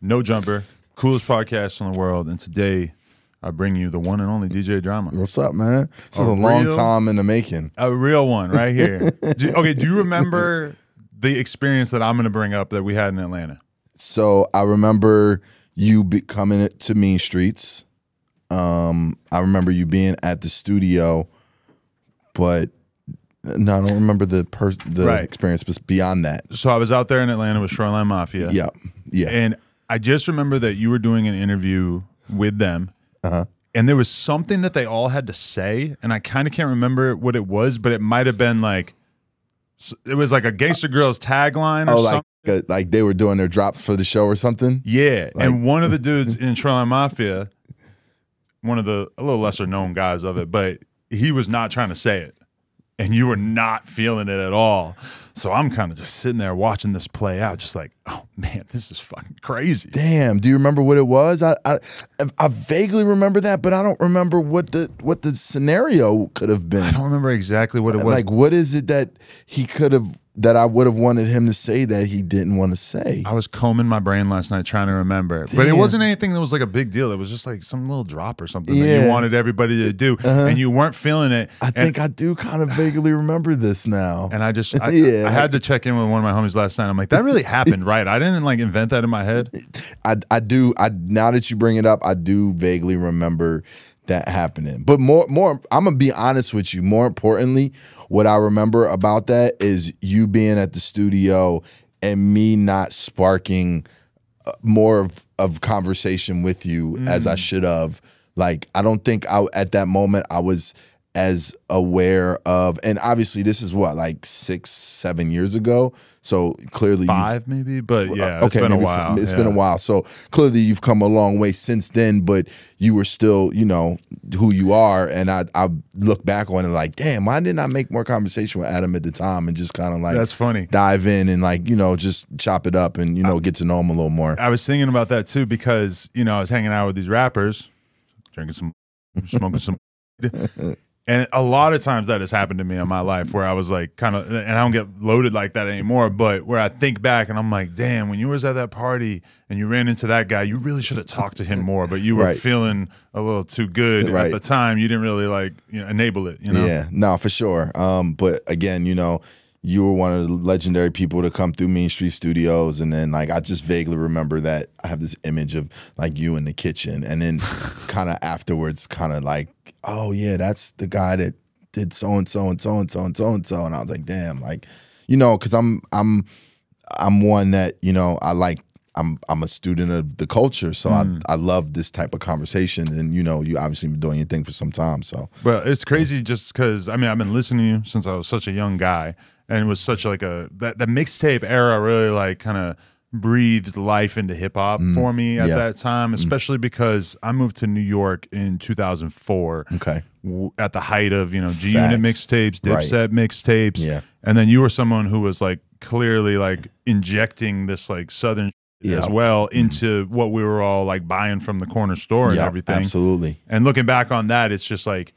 No Jumper, coolest podcast in the world. And today I bring you the one and only DJ Drama. What's up, man? This is A a long time in the making. A real one right here. Do- okay, do you remember the experience that I'm going to bring up that we had in Atlanta? So I remember you be coming to Mean Streets. Um, I remember you being at the studio, but no, I don't remember the per- the Right. experience. But beyond that, So I was out there in Atlanta with Shoreline Mafia. yeah, yeah, And I just remember that you were doing an interview with them. Uh-huh. And there was something that they all had to say. And I kind of can't remember what it was, but it might have been like, it was like a Gangsta Grillz tagline or oh, something. like uh, like they were doing their drops for the show or something. Yeah, Like- and one of the dudes in Shoreline Mafia, one of the a little lesser known guys of it, but he was not trying to say it, and you were not feeling it at all. So I'm kind of just sitting there watching this play out, just like, oh man, this is fucking crazy. Damn, do you remember what it was? I, I I vaguely remember that, but I don't remember what the what the scenario could have been. I don't remember exactly what it was. like what is it that he could have that I would have wanted him to say that he didn't want to say? I was combing my brain last night trying to remember, but it wasn't anything that was like a big deal. It was just like some little drop or something that Yeah. you wanted everybody to do, uh-huh. and you weren't feeling it. I And- think I do kind of vaguely remember this now. And I just, I, Yeah. I had to check in with one of my homies last night. I'm like, that really happened, right? I didn't like invent that in my head. I I do I now that you bring it up, I do vaguely remember that happening. But more more I'm gonna be honest with you. More importantly, what I remember about that is you being at the studio and me not sparking uh, more of, of conversation with you as I should have. Like I don't think I at that moment I was as aware of and obviously this is what like six seven years ago so clearly Five, maybe, but yeah, uh, it's been a while. It's yeah. been a while. So clearly you've come a long way since then, but you were still, you know, who you are. And I I look back on it like, damn, why didn't I make more conversation with Adam at the time and just kind of like That's funny. dive in and like, you know, just chop it up and, you know, get to know him a little more. I was thinking about that too because you know I was hanging out with these rappers, drinking some, smoking some, and a lot of times that has happened to me in my life where I was like kind of, and I don't get loaded like that anymore. But where I think back and I'm like, damn, when you was at that party and you ran into that guy, you really should have talked to him more. But you were Right. feeling a little too good at the time. You didn't really like you know, enable it. You know, Yeah, no, for sure. Um, but again, you know, you were one of the legendary people to come through Mean Street Studios, and then like I just vaguely remember that I have this image of like you in the kitchen, and then kind of afterwards, kind of like, oh yeah, that's the guy that did so and so and so and so and so and so, and I was like, damn, like, you know, because I'm I'm I'm one that you know I like. I'm I'm a student of the culture, so I mm. I love this type of conversation, and you know, you obviously been doing your thing for some time, so. But it's crazy just because I mean I've been listening to you since I was such a young guy, and it was such like a that the mixtape era really like kind of breathed life into hip hop for me at Mm. yeah. Mm. that time, especially because I moved to New York in 2004 Okay. w- at the height of you know G Unit mixtapes, Right. Dipset mixtapes, Yeah. and then you were someone who was like clearly like injecting this like southern Yeah. as well into what we were all like buying from the corner store and Yeah, everything. Absolutely. And looking back on that, it's just like,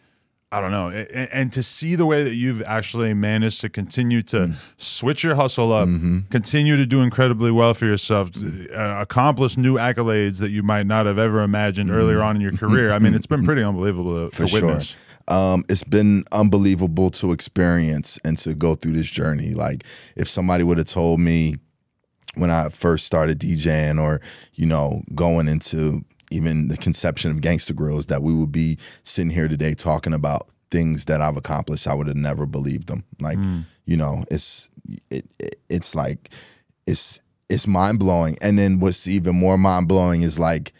I don't know. A- a- And, to see the way that you've actually managed to continue to Mm. switch your hustle up, Mm-hmm. continue to do incredibly well for yourself, uh, accomplish new accolades that you might not have ever imagined earlier on in your career. I mean, it's been pretty unbelievable to, For to witness. sure. Um, it's been unbelievable to experience and to go through this journey. Like, if somebody would have told me when I first started DJing or, you know, going into even the conception of Gangsta Grillz that we would be sitting here today talking about things that I've accomplished, I would have never believed them. Like, hmm. you know, it's it, it it's like it's it's mind blowing. And then what's even more mind blowing is like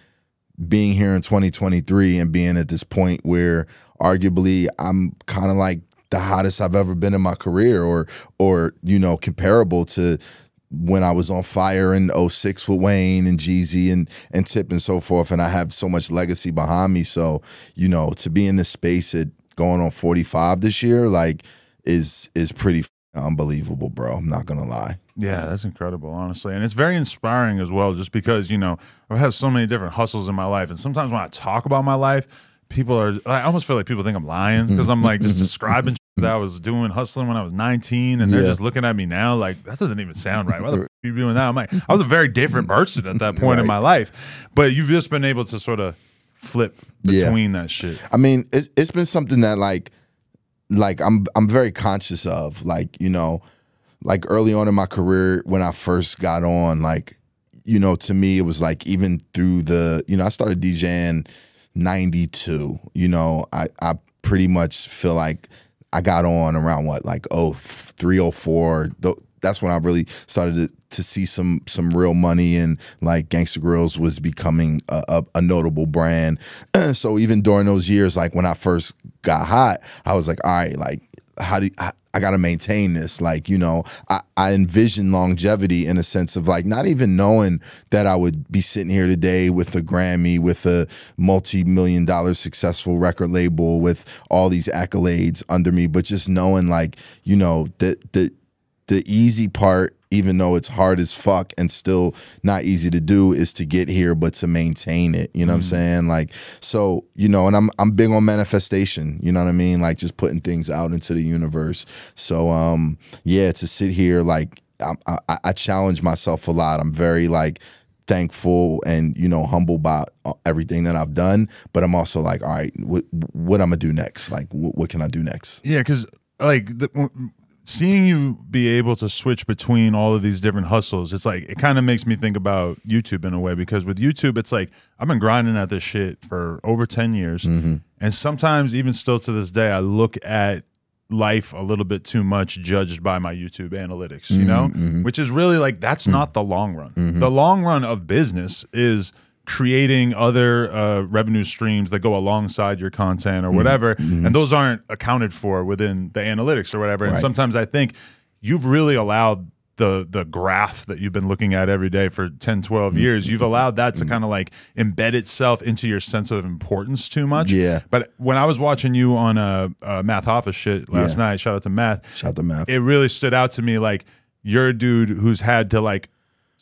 being here in 2023 and being at this point where arguably I'm kind of like the hottest I've ever been in my career or or you know comparable to when I was on fire in 06 with Wayne and Jeezy and and Tip and so forth and I have so much legacy behind me so you know to be in this space at going on 45 this year like is is pretty unbelievable bro I'm not to lie Yeah, that's incredible, honestly. And it's very inspiring as well, just because, you know, I've had so many different hustles in my life. And sometimes when I talk about my life, people are, I almost feel like people think I'm lying because I'm like just describing that mm. I was doing hustling when I was 19 and they're Yeah. just looking at me now like that doesn't even sound right. Why the f- are you doing that? I'm like, I was a very different person at that point in my life. But you've just been able to sort of flip Yeah. between that shit. I mean, it, it's been something that like, like I'm I'm very conscious of. Like you know, like early on in my career when I first got on, like you know, to me it was like even through the you know I started DJing '92. You know, I I pretty much feel like I got on around what like oh three oh four. That's when I really started to, to see some some real money and like Gangsta Grillz was becoming a, a, a notable brand. so even during those years, like when I first got hot, I was like, all right, like how do I, I got to maintain this? Like, you know, I, I envision longevity in a sense of like not even knowing that I would be sitting here today with a Grammy, with a multi million dollar successful record label, with all these accolades under me, but just knowing like, you know, that the the easy part even though it's hard as fuck and still not easy to do is to get here but to maintain it. You know what i'm saying? Like so you know and i'm i'm big on manifestation. You know what i mean? Like just putting things out into the universe. So um yeah to sit here like I, I, I challenge myself a lot. I'm very like thankful and you know humble by uh, everything that I've done but I'm also like all right what what I'm gonna do next? Like what, what can I do next? Yeah, because like the, seeing you be able to switch between all of these different hustles, it's like it kind of makes me think about YouTube in a way because with YouTube, it's like I've been grinding at this shit for over ten years, Mm-hmm. and sometimes even still to this day, I look at life a little bit too much judged by my YouTube analytics, you know, Mm-hmm. which is really like that's not the long run. The long run of business is creating other uh, revenue streams that go alongside your content or Mm-hmm. whatever, and those aren't accounted for within the analytics or whatever. And Right. sometimes I think you've really allowed the the graph that you've been looking at every day for 10 Mm-hmm. 12 years you've allowed that to kind of like embed itself into your sense of importance too much Yeah. but when i was watching you on a uh, uh, Math Hoffa's shit last Yeah. night shout out to math shout the math it really stood out to me like you're a dude who's had to like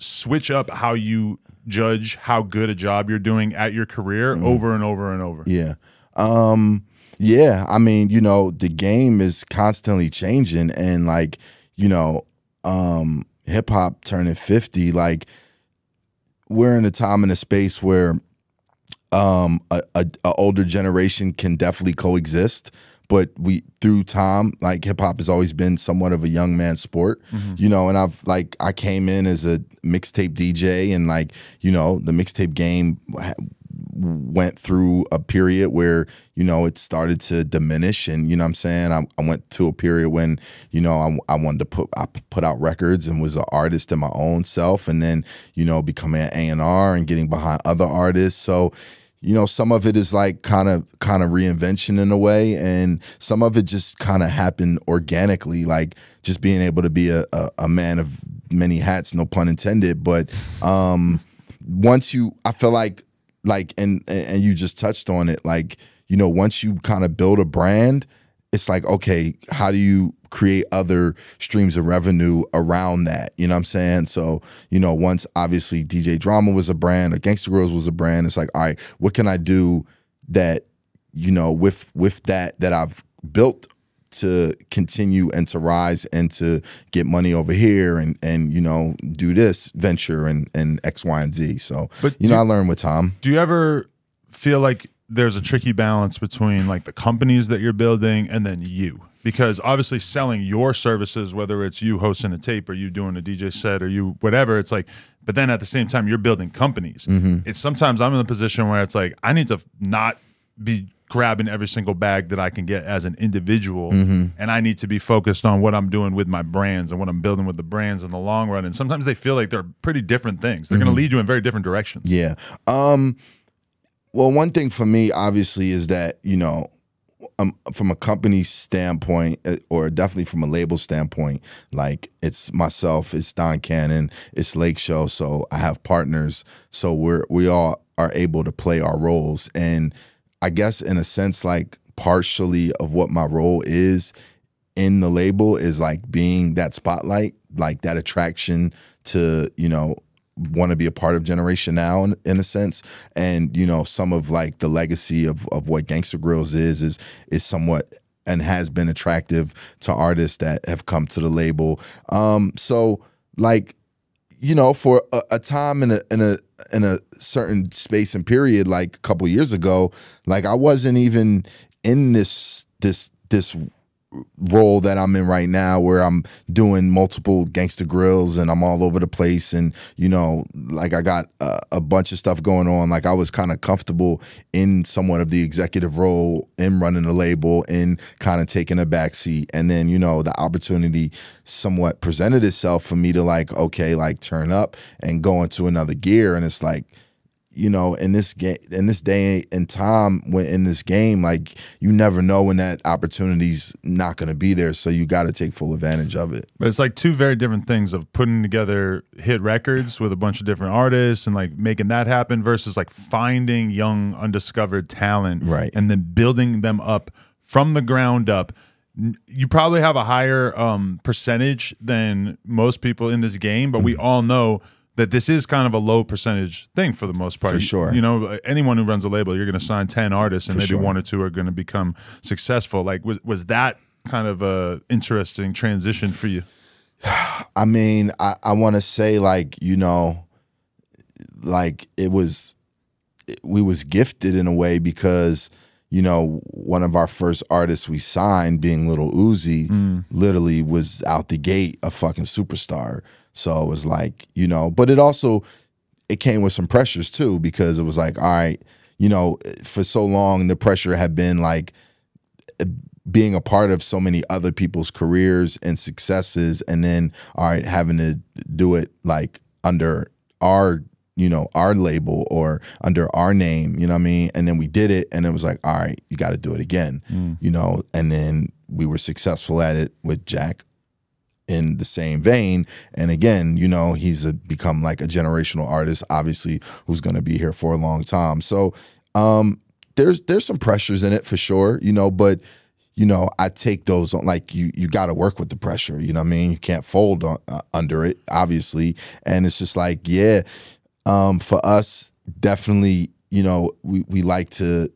switch up how you judge how good a job you're doing at your career Mm-hmm. over and over and over Yeah. Um yeah, I mean, you know, the game is constantly changing and like, you know, um hip hop turning 50 like we're in a time and a space where um a, a, a older generation can definitely coexist but we through time like hip hop has always been somewhat of a young man sport mm-hmm. you know and I've like I came in as a mixtape DJ and like you know the mixtape game went through a period where you know it started to diminish and you know what I'm saying? I, I went to a period when you know I, I wanted to put I put out records and was an artist in my own self and then you know becoming an A&R and getting behind other artists. So you know some of it is like kind of kind of reinvention in a way and some of it just kind of happened organically like just being able to be a, a, a man of many hats no pun intended but um once you i feel like like and and you just touched on it like you know once you kind of build a brand it's like okay how do you create other streams of revenue around that? You know what i'm saying? So you know once obviously dj drama was a brand or Gangsta Grillz was a brand it's like all right what can i do that you know with with that that i've built to continue and to rise and to get money over here and and you know do this venture and and x y and z? So But you know do- i learned with tom. do you ever feel like there's a tricky balance between like the companies that you're building and then you. Because obviously selling your services whether it's you hosting a tape or you doing a dj set or you whatever it's like but then at the same time you're building companies. Mm-hmm. It's sometimes i'm in a position where it's like i need to not be grabbing every single bag that i can get as an individual. Mm-hmm. And i need to be focused on what i'm doing with my brands and what i'm building with the brands in the long run. And sometimes they feel like they're pretty different things. They're going to mm-hmm. lead you in very different directions. Yeah. Um well one thing for me obviously is that, you know, um, from a company standpoint uh, or definitely from a label standpoint, like it's myself, it's Don Cannon, it's Lake Show, so I have partners, so we're we all are able to play our roles. And I guess in a sense like partially of what my role is in the label is like being that spotlight, like that attraction to, you know, want to be a part of Generation Now in, in a sense. And, you know, some of like the legacy of, of what Gangsta Grillz is, is is somewhat and has been attractive to artists that have come to the label. Um, so like you know, for a, a, time in a in a in a certain space and period, like a couple years ago, like I wasn't even in this this this role that I'm in right now where I'm doing multiple Gangsta Grillz and I'm all over the place and you know like I got a, a bunch of stuff going on. Like I was kind of comfortable in somewhat of the executive role in running the label and kind of taking a backseat. And then you know the opportunity somewhat presented itself for me to like okay like turn up and go into another gear. And it's like you know, in this game, in this day and time, when in this game, like you never know when that opportunity's not going to be there. So you got to take full advantage of it. But it's like two very different things of putting together hit records with a bunch of different artists and like making that happen versus like finding young undiscovered talent, right, and then building them up from the ground up you probably have a higher um, percentage than most people in this game, but we mm-hmm. all know that this is kind of a low percentage thing for the most part. For sure. You know, anyone who runs a label, you're going to sign 10 artists and for maybe sure. one or two are going to become successful. Like, was, was that kind of a interesting transition for you? I mean, I, I want to say like, you know, like it was, we was gifted in a way because – you know, one of our first artists we signed, being Lil Uzi, mm. literally was out the gate a fucking superstar. So it was like, you know, but it also it came with some pressures too because it was like, all right, you know, for so long the pressure had been like being a part of so many other people's careers and successes and then all right having to do it like under our you know, our label or under our name, you know what I mean? And then we did it and it was like, all right, you got to do it again, mm. you know? And then we were successful at it with Jack in the same vein. And again, you know, he's a, become like a generational artist, obviously, who's going to be here for a long time. So, um, there's there's some pressures in it for sure, you know, but you know, I take those on like you you got to work with the pressure, you know what I mean? You can't fold on, uh, under it, obviously. And it's just like, yeah, um, for us, definitely, you know, we, we like to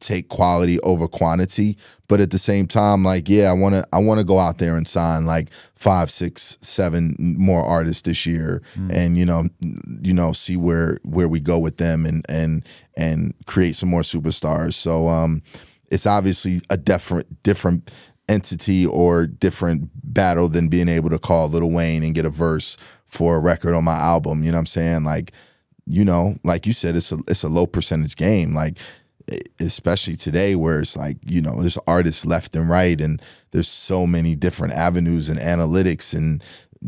take quality over quantity but at the same time like yeah i want to i want to go out there and sign like five six seven more artists this year mm. and you know you know see where where we go with them and and and create some more superstars so um it's obviously a different different entity or different battle than being able to call Lil Wayne and get a verse for a record on my album. You know what I'm saying? Like, you know, like you said, it's a it's a low percentage game. Like especially today where it's like you know there's artists left and right and there's so many different avenues and analytics and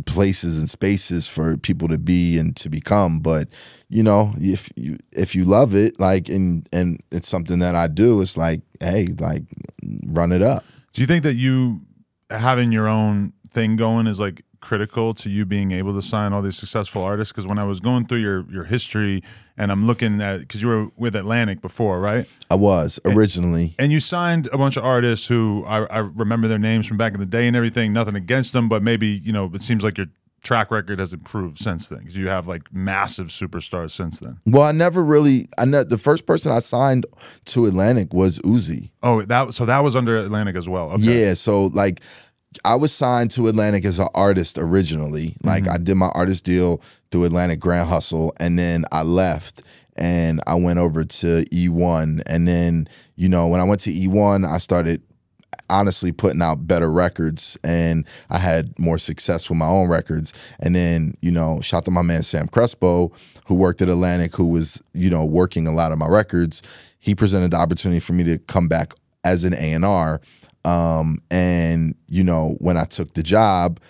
places and spaces for people to be and to become but you know if you if you love it like and and it's something that I do it's like hey like run it up do you think that you having your own thing going is like critical to you being able to sign all these successful artists? Because when I was going through your your history and I'm looking at because you were with Atlantic before, right? I was originally, and, and, you signed a bunch of artists who I, I remember their names from back in the day and everything. Nothing against them, but maybe you know it seems like your track record has improved since then because you have like massive superstars since then. Well, I never really. I know the first person I signed to Atlantic was Uzi. Oh, that so that was under Atlantic as well. Okay. Yeah, so like I was signed to Atlantic as an artist originally. Like mm-hmm. I did my artist deal through Atlantic Grand Hustle, and then I left and I went over to E1. And then, you know, when I went to E1, I started honestly putting out better records and I had more success with my own records. And then, you know, shout to my man Sam Crespo, who worked at Atlantic, who was, you know, working a lot of my records. He presented the opportunity for me to come back as an A&R um, and you know, when I took the job,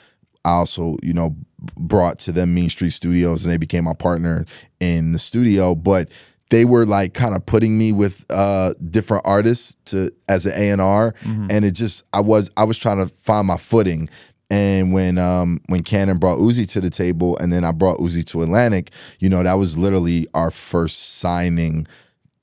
I also you know brought to them Mean Street Studios, and they became my partner in the studio. But they were like kind of putting me with uh, different artists to as an A and R, mm-hmm. and it just I was I was trying to find my footing. And when um, when Cannon brought Uzi to the table, and then I brought Uzi to Atlantic, you know that was literally our first signing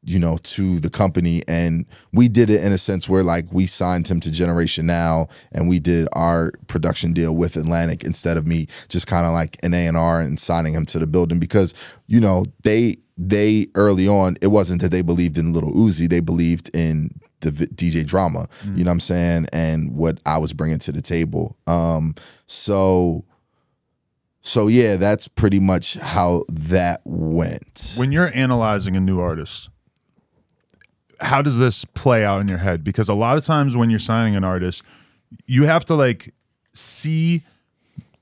you know, to the company. And we did it in a sense where like we signed him to Generation Now and we did our production deal with Atlantic instead of me just kind of like an A&R and signing him to the building because, you know, they they early on, it wasn't that they believed in Lil Uzi, they believed in the DJ drama, you know what I'm saying, and what I was bringing to the table. Um, so, so yeah, that's pretty much how that went. when you're analyzing a new artist how does this play out in your head? Because a lot of times when you're signing an artist you have to like see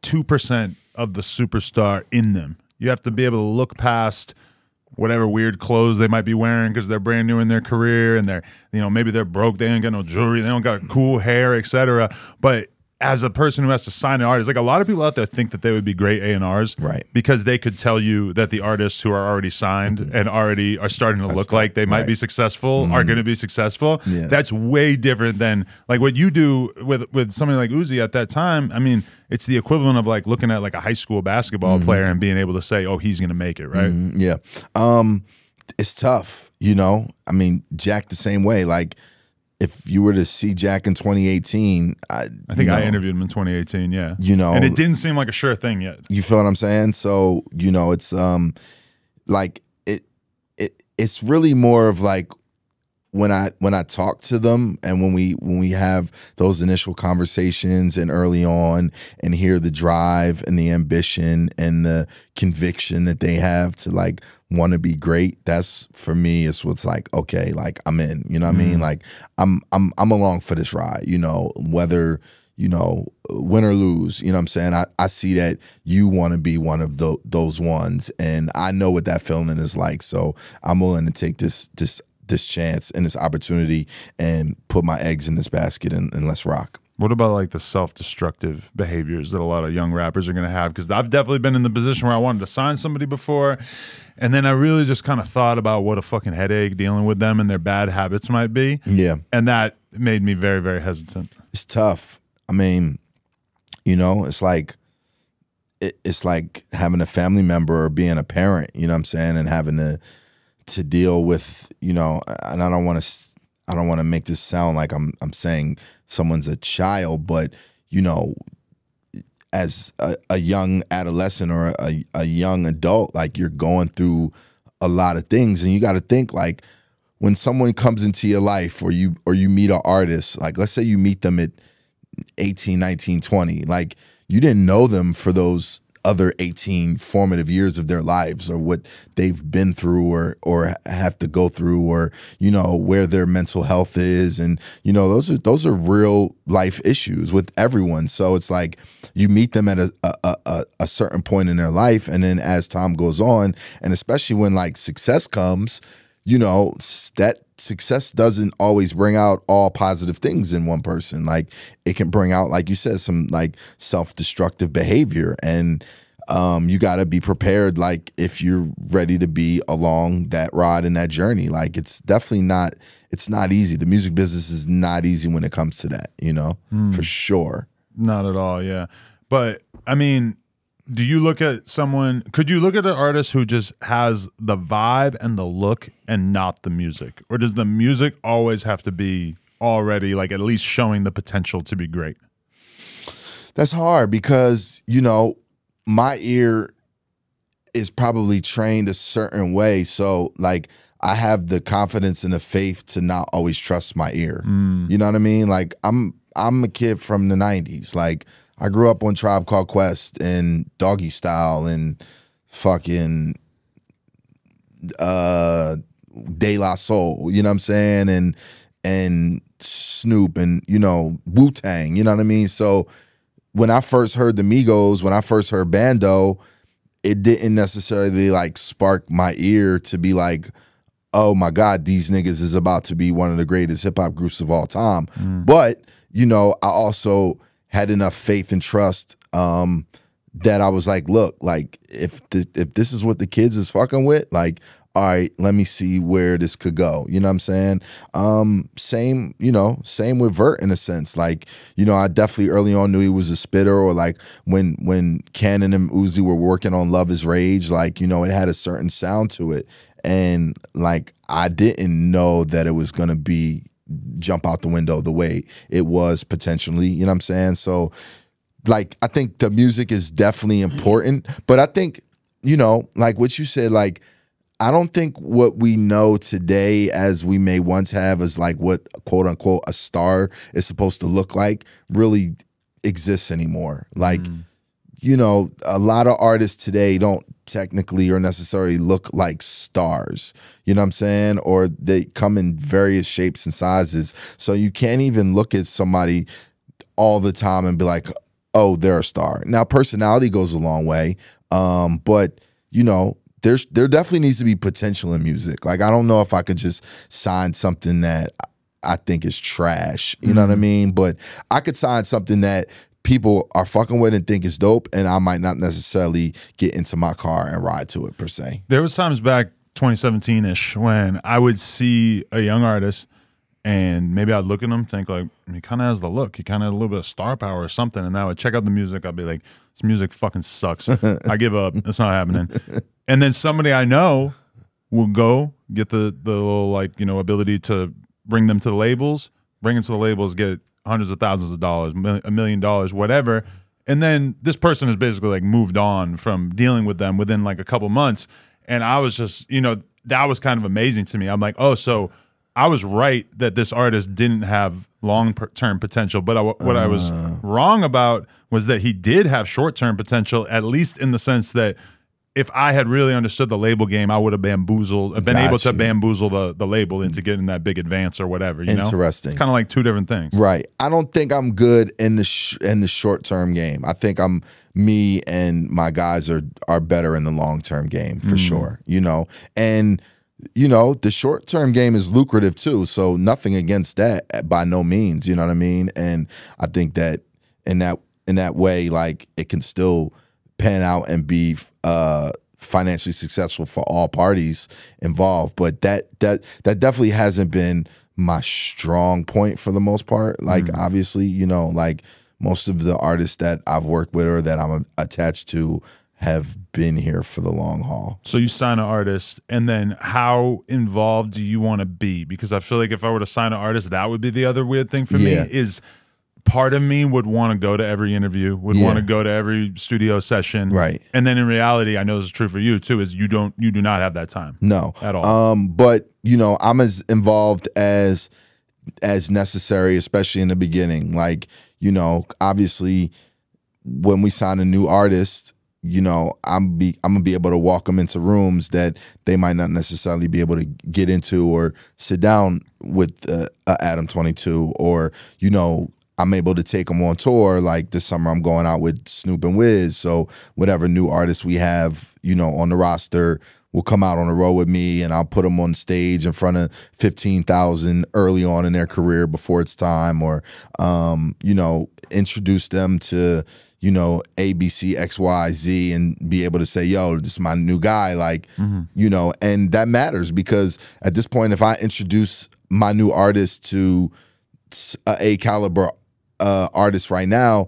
2% of the superstar in them. You have to be able to look past whatever weird clothes they might be wearing because they're brand new in their career and they're you know maybe they're broke they ain't got no jewelry they don't got cool hair etc but as a person who has to sign an artist like a lot of people out there think that they would be great a&rs Right. because they could tell you that the artists who are already signed and already are starting to look like they might be right. successful are going to be successful. Yeah. That's way different than like what you do with with somebody like Uzi at that time. I mean, it's the equivalent of like looking at like a high school basketball player and being able to say, "Oh, he's going to make it," right? Mm, Yeah. Um, it's tough, you know. I mean, Jack the same way. Like, if you were to see Jack in 2018, I, I think you I interviewed him in 2018. Yeah, You know- and it didn't seem like a sure thing yet. You feel what I'm saying? So you know, it's um, like it, it, it's really more of like when I when I talk to them and when we when we have those initial conversations and early on and hear the drive and the ambition and the conviction that they have to like want to be great that's for me it's what's like okay like I'm in you know what I mean? Mm-hmm. Like I'm I'm I'm along for this ride you know whether you know win or lose you know what I'm saying? I, I see that you want to be one of tho- those ones and I know what that feeling is like so I'm willing to take this this this chance and this opportunity and put my eggs in this basket and, and let's rock. What about like the self-destructive behaviors that a lot of young rappers are going to have? Because I've definitely been in the position where I wanted to sign somebody before, and then I really just kind of thought about what a fucking headache dealing with them and their bad habits might be, Yeah, and that made me very, very hesitant. it's tough. I mean, you know, it's like it, it's like having a family member or being a parent. You know what I'm saying, and having to to deal with you know. And I don't want to I don't want to make this sound like I'm I'm saying someone's a child, but you know, as a, a young adolescent or a, a young adult, like you're going through a lot of things, and you got to think like when someone comes into your life or you or you meet an artist, like let's say you meet them at 18, 19, 20, like you didn't know them for those other 18 formative years of their lives or what they've been through or or have to go through or you know where their mental health is. And you know those are those are real life issues with everyone. So it's like you meet them at a a, a, a certain point in their life. And then as time goes on and especially when like success comes you know that success doesn't always bring out all positive things in one person. Like it can bring out like you said some like self-destructive behavior. And um, you got to be prepared like if you're ready to be along that ride and that journey. Like it's definitely not it's not easy. The music business is not easy when it comes to that you know? For sure. Not at all, yeah. But I mean, do you look at someone? Could you look at an artist who just has the vibe and the look and not the music, or does the music always have to be already like at least showing the potential to be great? That's hard because, you know, my ear is probably trained a certain way. So, like, I have the confidence and the faith to not always trust my ear. Mm. You know what I mean? Like, I'm I'm a kid from the '90s. Like, I grew up on Tribe Called Quest and Doggy Style and fucking uh De La Soul, you know what I'm saying? And and Snoop and you know, Wu Tang, you know what I mean? So when I first heard the Migos, when I first heard Bando, it didn't necessarily like spark my ear to be like, oh my God, these niggas is about to be one of the greatest hip hop groups of all time. But, you know, I also had enough faith and trust um that I was like, look, like if the, if this is what the kids is fucking with, like, all right, let me see where this could go. You know what I'm saying? Um, same, you know, same with Vert in a sense. Like, you know, I definitely early on knew he was a spitter, or like when when Cannon and Uzi were working on Luv Is Rage, like, you know, it had a certain sound to it. And like I didn't know that it was gonna be jump out the window the way it was potentially, you know what I'm saying? So like I think the music is definitely important, but I think you know, like what you said, like I don't think what we know today as we may once have as like what quote unquote a star is supposed to look like really exists anymore. Like, mm. You know, a lot of artists today don't technically or necessarily look like stars. You know what I'm saying? Or they come in various shapes and sizes. So you can't even look at somebody all the time and be like, oh, they're a star. Now, personality goes a long way. Um, but you know, there's there definitely needs to be potential in music. Like I don't know if I could just sign something that I think is trash. You know what I mean? But I could sign something that people are fucking with and think is dope, and I might not necessarily get into my car and ride to it per se. There was times back 2017 ish when I would see a young artist and maybe I'd look at him, think like he kind of has the look, he kind of has a little bit of star power or something, and then I would check out the music. I'd be like, this music fucking sucks. I give up. It's not happening. And then somebody I know will go get the the little like you know ability to bring them to the labels, bring them to the labels, get hundreds of thousands of dollars, a million dollars, whatever. And then this person has basically like moved on from dealing with them within like a couple months. And I was just, you know, that was kind of amazing to me. I'm like, oh, so I was right that this artist didn't have long term potential, but I, what I was uh. wrong about was that he did have short term potential, at least in the sense that if I had really understood the label game, I would have bamboozled, been Got able to bamboozle the, the label into getting that big advance or whatever. You know, Interesting. It's kind of like two different things. Right. I don't think I'm good in the sh- in the short term game. I think I'm me and my guys are are better in the long term game for sure. You know, and you know the short term game is lucrative too. So nothing against that uh, by no means. You know what I mean? And I think that in that in that way, like it can still pan out and be uh financially successful for all parties involved but that that that definitely hasn't been my strong point for the most part like obviously you know like most of the artists that I've worked with or that I'm attached to have been here for the long haul So you sign an artist, and then how involved do you want to be? Because I feel like if I were to sign an artist, that would be the other weird thing for Yeah. me. Is part of me would want to go to every interview, would Yeah. want to go to every studio session, Right. And then in reality, I know this is true for you too. Is you don't, you do not have that time. No, At all. Um, but you know, I'm as involved as as necessary, especially in the beginning. Like, you know, obviously, when we sign a new artist, you know, I'm be I'm gonna be able to walk them into rooms that they might not necessarily be able to get into or sit down with uh, uh, Adam 22 or you know. I'm able to take them on tour. Like this summer, I'm going out with Snoop and Wiz. So whatever new artists we have, you know, on the roster, will come out on the road with me, and I'll put them on stage in front of fifteen thousand early on in their career before it's time, or um, you know, introduce them to you know ABC X Y Z, and be able to say, "Yo, this is my new guy." Like, you know, and that matters because at this point, if I introduce my new artist to a caliber uh, artist right now,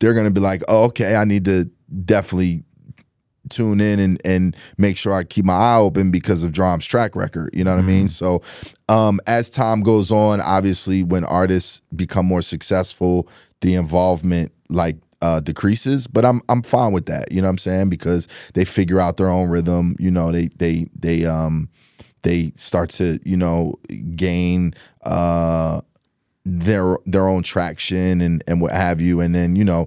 they're gonna be like, "Oh, okay, I need to definitely tune in and and make sure I keep my eye open because of Drum's track record. You know what I mean? So um as time goes on, obviously when artists become more successful, the involvement like uh decreases, but I'm I'm fine with that. You know what I'm saying? Because they figure out their own rhythm, you know, they they they um they start to, you know, gain uh their their own traction and and what have you. And then you know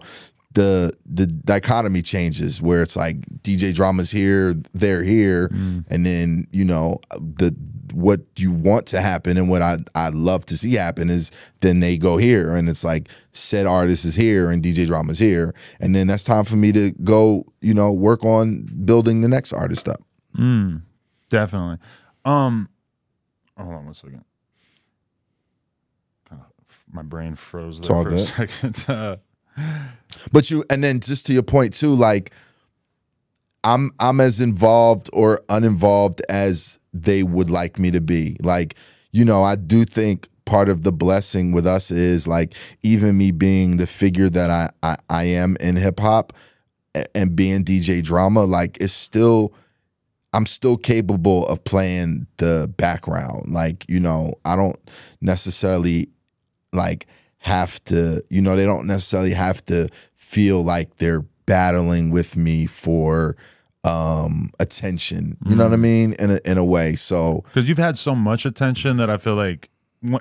the the dichotomy changes where it's like DJ drama's here they're here. And then you know the what you want to happen and what I I love to see happen is then they go here and it's like said artist is here and DJ drama's here. And then that's time for me to go you know work on building the next artist up. Mm, Definitely. Um, hold on one second. My brain froze there for good. a second. Uh, But you and then just to your point too, like I'm I'm as involved or uninvolved as they would like me to be. Like, you know, I do think part of the blessing with us is like even me being the figure that I I, I am in hip hop and being DJ drama, like it's still I'm still capable of playing the background. Like, you know, I don't necessarily like have to, you know, they don't necessarily have to feel like they're battling with me for um attention. You know what I mean? In a in a way. So because you've had so much attention that I feel like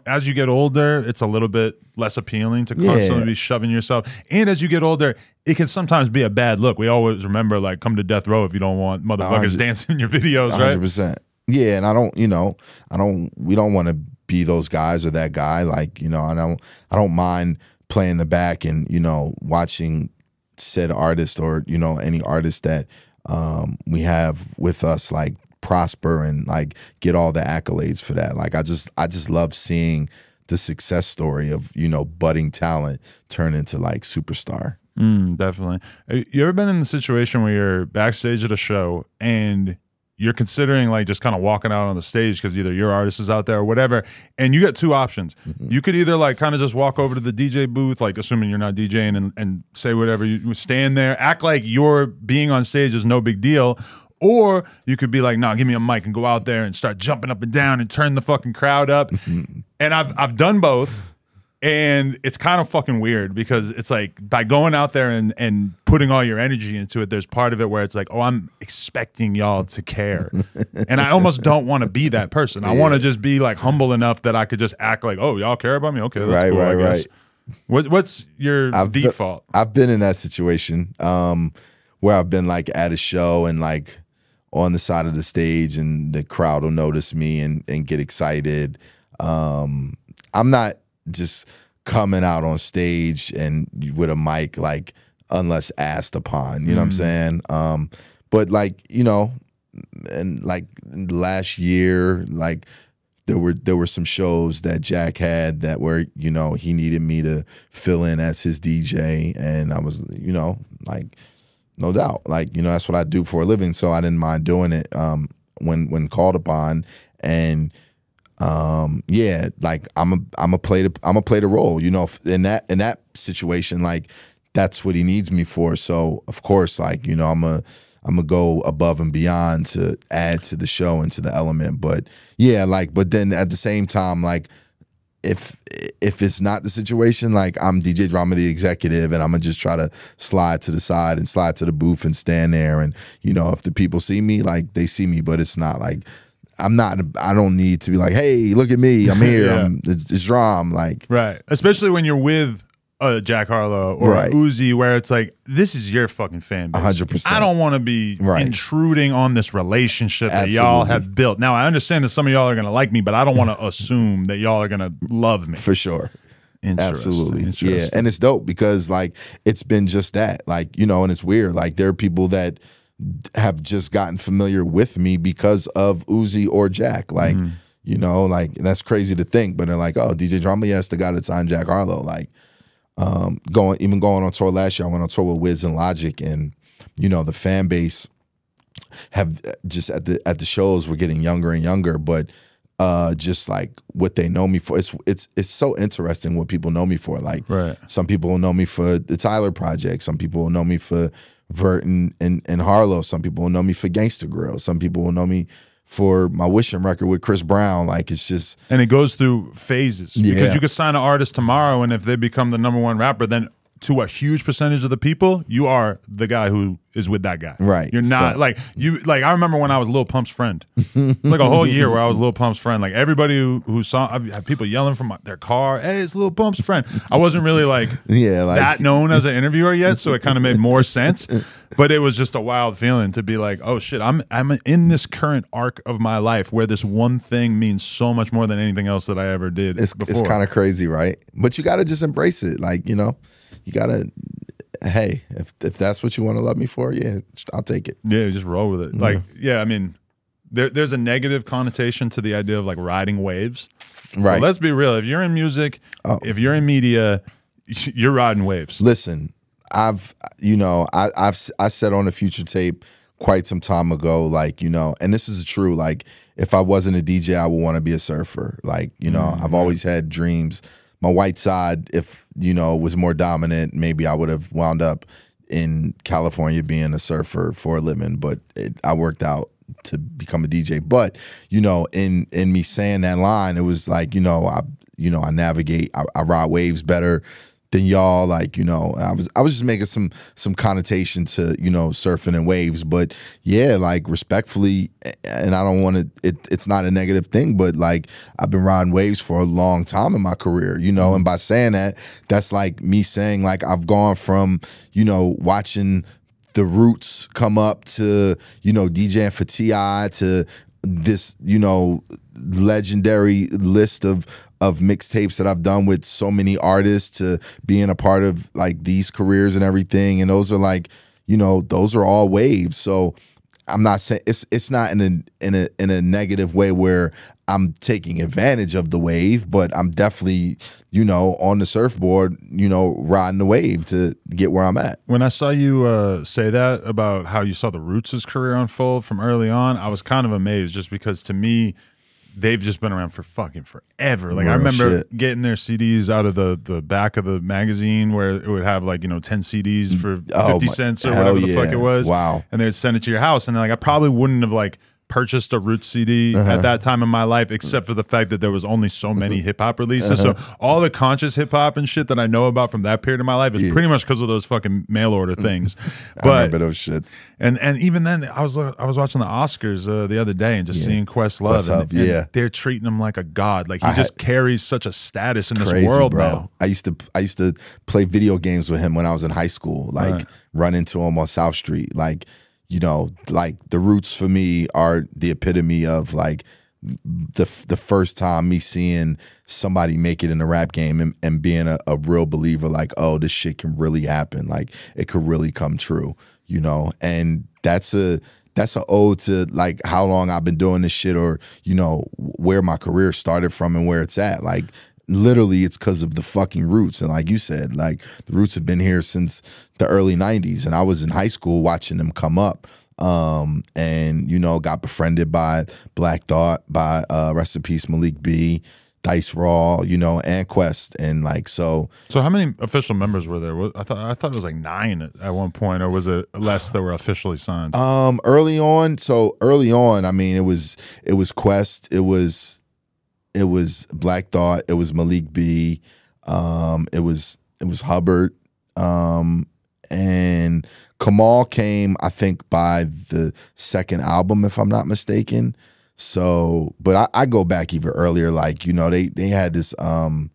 as you get older, it's a little bit less appealing to constantly Yeah. be shoving yourself. And as you get older, it can sometimes be a bad look. We always remember like come to death row if you don't want motherfuckers dancing in your videos, hundred right? percent. Yeah, and I don't, you know, I don't. We don't want to be those guys or that guy. Like, you know, I don't. I don't mind playing the back and you know watching said artist or you know any artist that um, we have with us like prosper and like get all the accolades for that. Like, I just, I just love seeing the success story of you know budding talent turn into like superstar. Mm, definitely. Uh, You ever been in the situation where you're backstage at a show and you're considering like just kind of walking out on the stage because either your artist is out there or whatever, and you get two options. Mm-hmm. You could either like kind of just walk over to the DJ booth, like assuming you're not DJing, and, and say whatever. You stand there, act like your being on stage is no big deal. Or you could be like, no, give me a mic and go out there and start jumping up and down and turn the fucking crowd up. Mm-hmm. and I've I've done both. And it's kind of fucking weird because it's like by going out there and, and putting all your energy into it, there's part of it where it's like, oh, I'm expecting y'all to care. and I almost don't want to be that person. I want to just be like humble enough that I could just act like, oh, y'all care about me? Okay, that's Right, cool, I right, guess. right. What, what's your I've default? I've been in that situation um, where I've been like at a show and like on the side of the stage, and the crowd will notice me and and get excited. Um, I'm not just coming out on stage and with a mic like unless asked upon. You know what I'm saying? Um, but like you know, and like last year, like there were there were some shows that Jack had that were you know he needed me to fill in as his DJ, and I was you know like no doubt like you know that's what I do for a living, so I didn't mind doing it um, when when called upon, and um, yeah, like I'm a I'm a play the I'm a play the role, you know, in that in that situation, like that's what he needs me for. So of course, like you know, I'm a I'm gonna go above and beyond to add to the show and to the element. But yeah, like, but then at the same time, like, if if it's not the situation, like I'm DJ Drama, the executive, and I'm gonna just try to slide to the side and slide to the booth and stand there, and you know, if the people see me, like they see me, but it's not like. I'm not. I don't need to be like, "Hey, look at me! I'm here. Yeah. I'm, it's, it's Drum." Like, Right. Especially when you're with a Jack Harlow or Right. Uzi, where it's like, this is your fucking fan base. 100%. I don't want to be Right. intruding on this relationship that y'all have built. Now, I understand that some of y'all are going to like me, but I don't want to assume that y'all are going to love me. for sure. Interesting. Absolutely. Yeah. And it's dope because like it's been just that. Like, you know, and it's weird. Like there are people that have just gotten familiar with me because of Uzi or Jack. Like, Mm-hmm. you know, like that's crazy to think, but they're like, oh, DJ Drama, yeah, that's the guy that signed Jack Harlow. Like, um, going even going on tour last year, I went on tour with Wiz and Logic, and you know, the fan base have just at the at the shows we're getting younger and younger, but uh just like what they know me for. It's it's it's so interesting what people know me for. Like Right. some people will know me for the Tyler Project. Some people will know me for Vert and, and, and Harlow. Some people will know me for Gangsta Grill. Some people will know me for my Wishing record with Chris Brown. Like it's just and it goes through phases because you could sign an artist tomorrow, and if they become the number one rapper, then to a huge percentage of the people, you are the guy who is with that guy. Right. You're not So- like you like. I remember when I was Lil Pump's friend, like a whole year where I was Lil Pump's friend. Like everybody who, who saw, I had people yelling from my, their car, "Hey, it's Lil Pump's friend." I wasn't really like yeah, like that known as an interviewer yet, so it kind of made more sense. But it was just a wild feeling to be like, oh shit, I'm I'm in this current arc of my life where this one thing means so much more than anything else that I ever did it's before. it's kind of crazy, right? But you got to just embrace it. Like you know, you got to. Hey, if if that's what you want to love me for, yeah, I'll take it. yeah, just roll with it. Like, yeah, I mean, there, there's a negative connotation to the idea of like riding waves. Right. let's be real. If you're in music, Oh. if you're in media, you're riding waves. Listen, I've you know I I've I said on a future tape quite some time ago, like you know, and this is true. Like if I wasn't a DJ, I would want to be a surfer. Like you know, mm-hmm. I've always had dreams. My white side, if you know, was more dominant, maybe I would have wound up in California being a surfer for a living. But it, I worked out to become a DJ. But you know, in in me saying that line, it was like you know I you know I navigate, I, I ride waves better than y'all. Like you know, I was I was just making some some connotation to you know surfing and waves, but yeah, like respectfully, and I don't want to. It, it's not a negative thing, but like I've been riding waves for a long time in my career, you know, and mm-hmm. by saying that, that's like me saying like I've gone from you know watching the roots come up to you know DJing for Ti to this you know legendary list of of mixtapes that I've done with so many artists to being a part of like these careers and everything and those are like you know those are all waves so I'm not saying it's it's not in a in a in a negative way where I'm taking advantage of the wave, but I'm definitely, you know, on the surfboard, you know, riding the wave to get where I'm at. When I saw you uh, say that about how you saw the Roots' career unfold from early on, I was kind of amazed just because to me, they've just been around for fucking forever. Like I remember shit. getting their CDs out of the the back of the magazine where it would have like you know ten CDs mm, for Oh fifty my- cents or whatever the fuck it was. Wow. And they'd send it to your house, and like I probably wouldn't have like purchased a Roots CD Uh-huh. at that time in my life, except for the fact that there was only so many hip hop releases. Uh-huh. So all the conscious hip hop and shit that I know about from that period of my life is pretty much because of those fucking mail order things. But those shits. and and even then, I was I was watching the Oscars uh, the other day and just seeing Questlove, Questlove, and, and yeah. they're treating him like a god. Like he I just carries such a status in this Crazy, world bro. now. I used to I used to play video games with him when I was in high school. Like Right. run into him on South Street. Like, you know, like the roots for me are the epitome of like the the first time me seeing somebody make it in the rap game and, and being a, a real believer like oh this shit can really happen. Like it could really come true you know? And that's a that's a ode to like how long I've been doing this shit or you know where my career started from and where it's at. Like literally it's because of the fucking roots and like you said like the roots have been here since the early 90s and I was in high school watching them come up um, and you know got befriended by Black Thought, by uh, rest in peace Malik B, Dice Raw, you know, and Quest, and like so. So how many official members were there? I thought I thought it was like nine at, at one point, or was it less that were officially signed? Um, early on, so early on, I mean, it was it was Quest, it was it was Black Thought, it was Malik B, um, it was it was Hubbard, um, and Kamal came, I think, by the second album, if I'm not mistaken. So, but I, I go back even earlier. Like you know, they they had this. um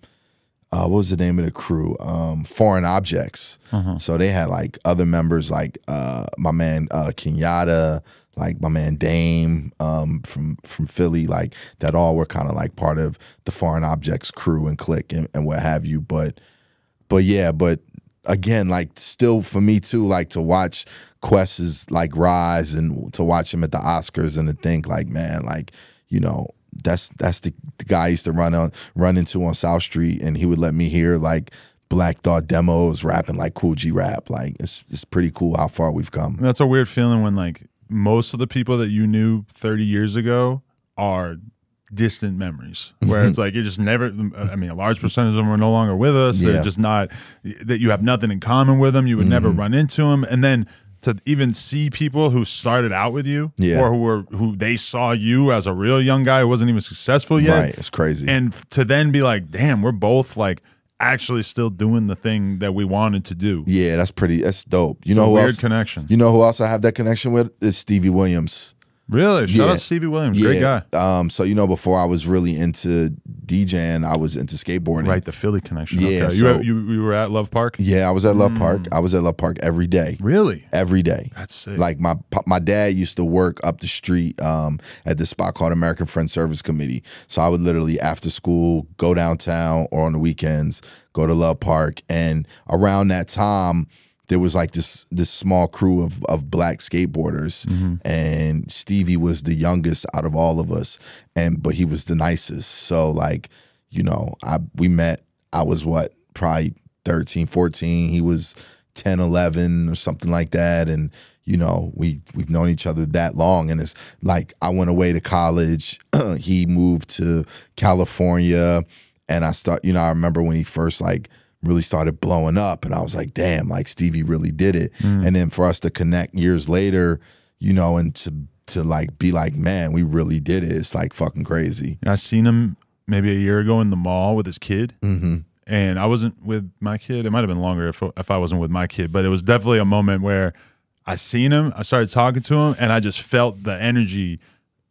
uh, what was the name of the crew? Um, Foreign Objects. So they had like other members, like uh, my man uh, Kenyatta, like my man Dame um, from from Philly, like that. All were kind of like part of the Foreign Objects crew and clique and, and what have you. But but yeah, but again, like still for me too, like to watch Quest's like rise and to watch him at the Oscars and to think like, man, like you know, that's that's the, the guy I used to run on run into on South Street, and he would let me hear like Black Thought demos rapping like Kool G Rap. Like it's it's pretty cool how far we've come. That's a weird feeling when like most of the people that you knew 30 years ago are distant memories where Mm-hmm. it's like you just never i mean a large percentage of them are no longer with us Yeah. they're just not that you have nothing in common with them you would never Mm-hmm. run into them and then to even see people who started out with you Yeah. or who were who they saw you as a real young guy who wasn't even successful yet Right, it's crazy. and to then be like damn we're both like actually still doing the thing that we wanted to do yeah, that's pretty. That's dope. You It's know a who weird else? connection You know who else I have that connection with? Is Stevie Williams. Really shout Yeah. out Stevie Williams great guy Um, so you know, before I was really into DJing, I was into skateboarding. Right, the Philly connection. Yeah, okay. so- you, you you were at Love Park. Yeah, I was at Love Mm. Park. I was at Love Park every day. Really? Every day. That's sick. Like my my dad used to work up the street um, at this spot called American Friends Service Committee. So I would literally after school go downtown or on the weekends go to Love Park. And around that time, there was like this this small crew of of black skateboarders, mm-hmm. and Stevie was the youngest out of all of us, and but he was the nicest. So like you know, I we met. I was what probably 13, 14. He was 10, 11 or something like that. And, you know, we, we've known each other that long. And it's like I went away to college. he moved to California. And I start, you know, I remember when he first like really started blowing up. And I was like, damn, like Stevie really did it. And then for us to connect years later, you know, and to to like be like, man, we really did it. It's like fucking crazy. I seen him maybe a year ago in the mall with his kid, Mm-hmm. and I wasn't with my kid. It might have been longer if if I wasn't with my kid, but it was definitely a moment where I seen him, I started talking to him, and I just felt the energy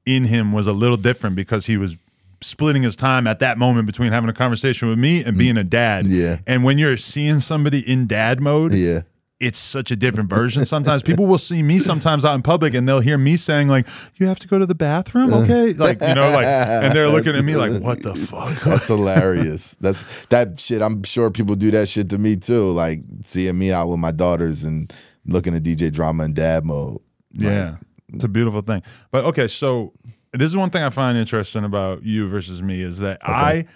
in him was a little different because he was splitting his time at that moment between having a conversation with me and being a dad. Yeah. And when you're seeing somebody in dad mode, Yeah. it's such a different version. Sometimes people will see me sometimes out in public and they'll hear me saying like, "You have to go to the bathroom, okay?" Like you know, like, and they're looking at me like, "What the fuck?" That's hilarious. That's that shit. I'm sure people do that shit to me too. Like seeing me out with my daughters and looking at DJ drama in dad mode. Yeah, it's a beautiful thing. But okay, so this is one thing I find interesting about you versus me is that I,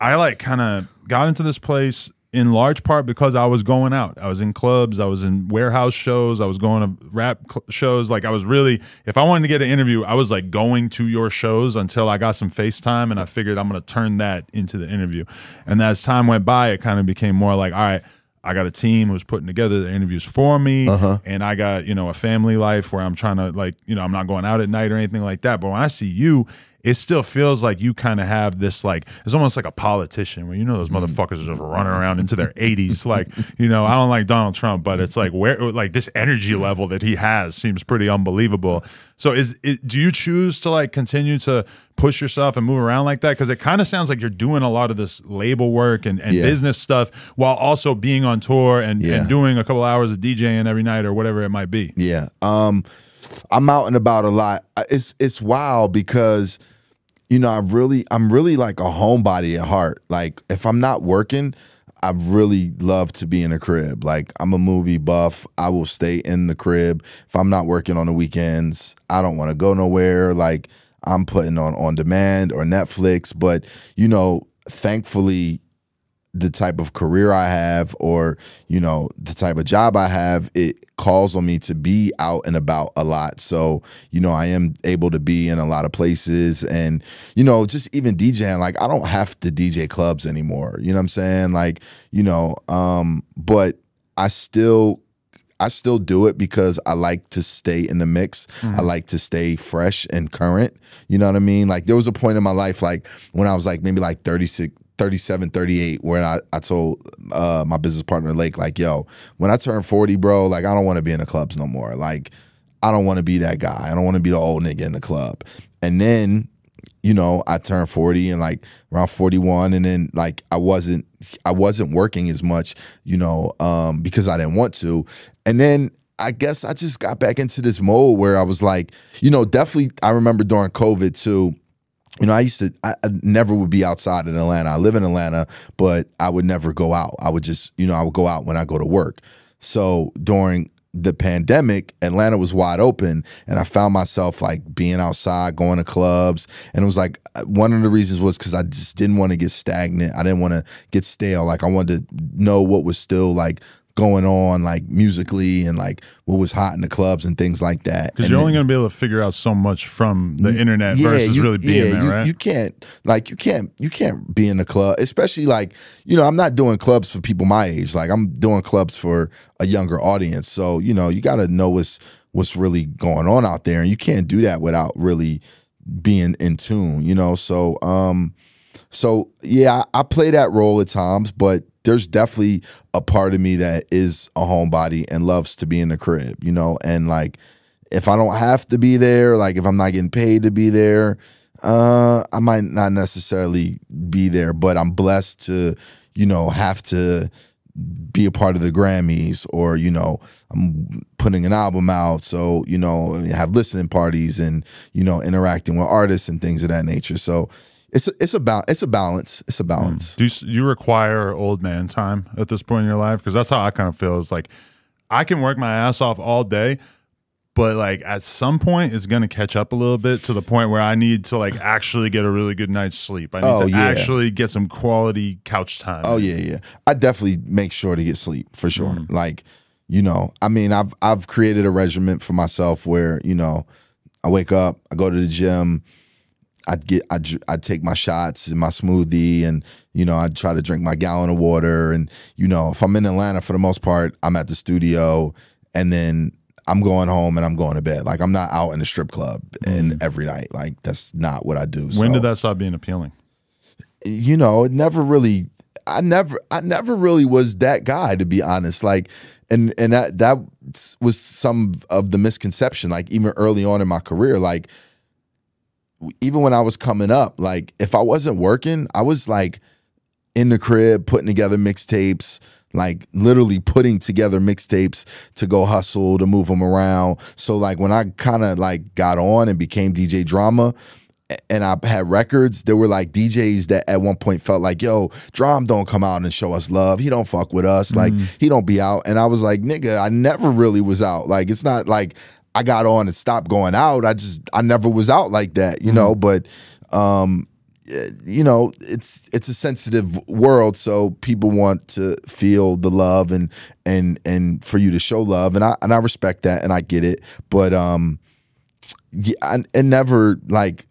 I like kind of got into this place in large part because I was going out. I was in clubs. I was in warehouse shows. I was going to rap cl- shows. Like I was really, if I wanted to get an interview, I was like going to your shows until I got some FaceTime, and I figured I'm going to turn that into the interview. And as time went by, it kind of became more like, all right. I got a team who's putting together the interviews for me, uh-huh. and I got you know a family life where I'm trying to like you know I'm not going out at night or anything like that. But when I see you, it still feels like you kind of have this like it's almost like a politician where you know those motherfuckers are just running around into their 80s. Like you know I don't like Donald Trump, but it's like where like this energy level that he has seems pretty unbelievable. So is it, do you choose to like continue to push yourself and move around like that? Because it kind of sounds like you're doing a lot of this label work and, and Yeah. business stuff while also being on tour and, Yeah. and doing a couple hours of DJing every night or whatever it might be. Yeah. Um I'm out and about a lot. It's it's wild because you know, I really I'm really like a homebody at heart. Like if I'm not working, I really love to be in a crib. Like I'm a movie buff. I will stay in the crib. If I'm not working on the weekends, I don't want to go nowhere. Like I'm putting on on demand or Netflix, but you know, thankfully the type of career I have or, you know, the type of job I have, it calls on me to be out and about a lot. So, you know, I am able to be in a lot of places and, you know, just even DJing, like I don't have to DJ clubs anymore. You know what I'm saying? Like, you know, um, but I still I still do it because I like to stay in the mix. I like to stay fresh and current. You know what I mean? Like there was a point in my life like when I was like maybe like 36 37 38 where I, I told uh, my business partner Lake like yo when I turn 40 bro like I don't want to be in the clubs no more. Like I don't want to be that guy. I don't want to be the old nigga in the club. And then you know, I turned 40 and like around 41 and then like I wasn't I wasn't working as much, you know, um because I didn't want to. And then I guess I just got back into this mode where I was like, you know, definitely I remember during COVID too, you know, I used to, I, I never would be outside in Atlanta. I live in Atlanta, but I would never go out. I would just, you know, I would go out when I go to work. So during the pandemic, Atlanta was wide open, and I found myself like being outside, going to clubs, and it was like one of the reasons was because I just didn't want to get stagnant. I didn't want to get stale. Like I wanted to know what was still like going on, like musically, and like what was hot in the clubs and things like that. Because you're then- only going to be able to figure out so much from the internet versus you- really being yeah, there, you, right? You can't like you can't you can't be in the club, especially like you know I'm not doing clubs for people my age. Like I'm doing clubs for a younger audience. So you know you got to know what's what's really going on out there, and you can't do that without really being in tune. You know, so um, so yeah, I, I play that role at times, but there's definitely a part of me that is a homebody and loves to be in the crib, you know, and like if I don't have to be there, like if I'm not getting paid to be there, uh, I might not necessarily be there, but I'm blessed to, you know, have to be a part of the Grammys or, you know, I'm putting an album out. So, you know, have listening parties and, you know, interacting with artists and things of that nature. So it's a, it's about, it's a balance. It's a balance. Do you, you require old man time at this point in your life? Because that's how I kind of feel. Is like I can work my ass off all day, but like at some point it's gonna catch up a little bit to the point where I need to like actually get a really good night's sleep. I need Oh, to yeah. actually get some quality couch time. Oh yeah, yeah. I definitely make sure to get sleep for sure. Mm. Like, you know, I mean, I've I've created a regimen for myself where you know, I wake up, I go to the gym, I get I I take my shots and my smoothie, and you know, I'd try to drink my gallon of water, and you know, if I'm in Atlanta for the most part, I'm at the studio, and then. I'm going home and I'm going to bed. Like I'm not out in the strip club and every night. Like that's not what I do. Mm. When So did that stop being appealing? you know, it never really I never I never really was that guy to be honest. Like and and that that was some of the misconception like even early on in my career like even when I was coming up like if I wasn't working, I was like in the crib putting together mixtapes, like literally putting together mixtapes to go hustle to move them around. So like when I kind of like got on and became DJ Drama, and I had records, there were like DJs that at one point felt like, yo, Drum don't come out and show us love. He don't fuck with us. Like mm-hmm. he don't be out. And I was like, nigga, I never really was out. Like it's not like I got on and stopped going out. I just I never was out like that, you know. But um, eh, you know, it's it's a sensitive world, so people want to feel the love and and and for you to show love, and I and I respect that and I get it. But um, yeah, I, it never like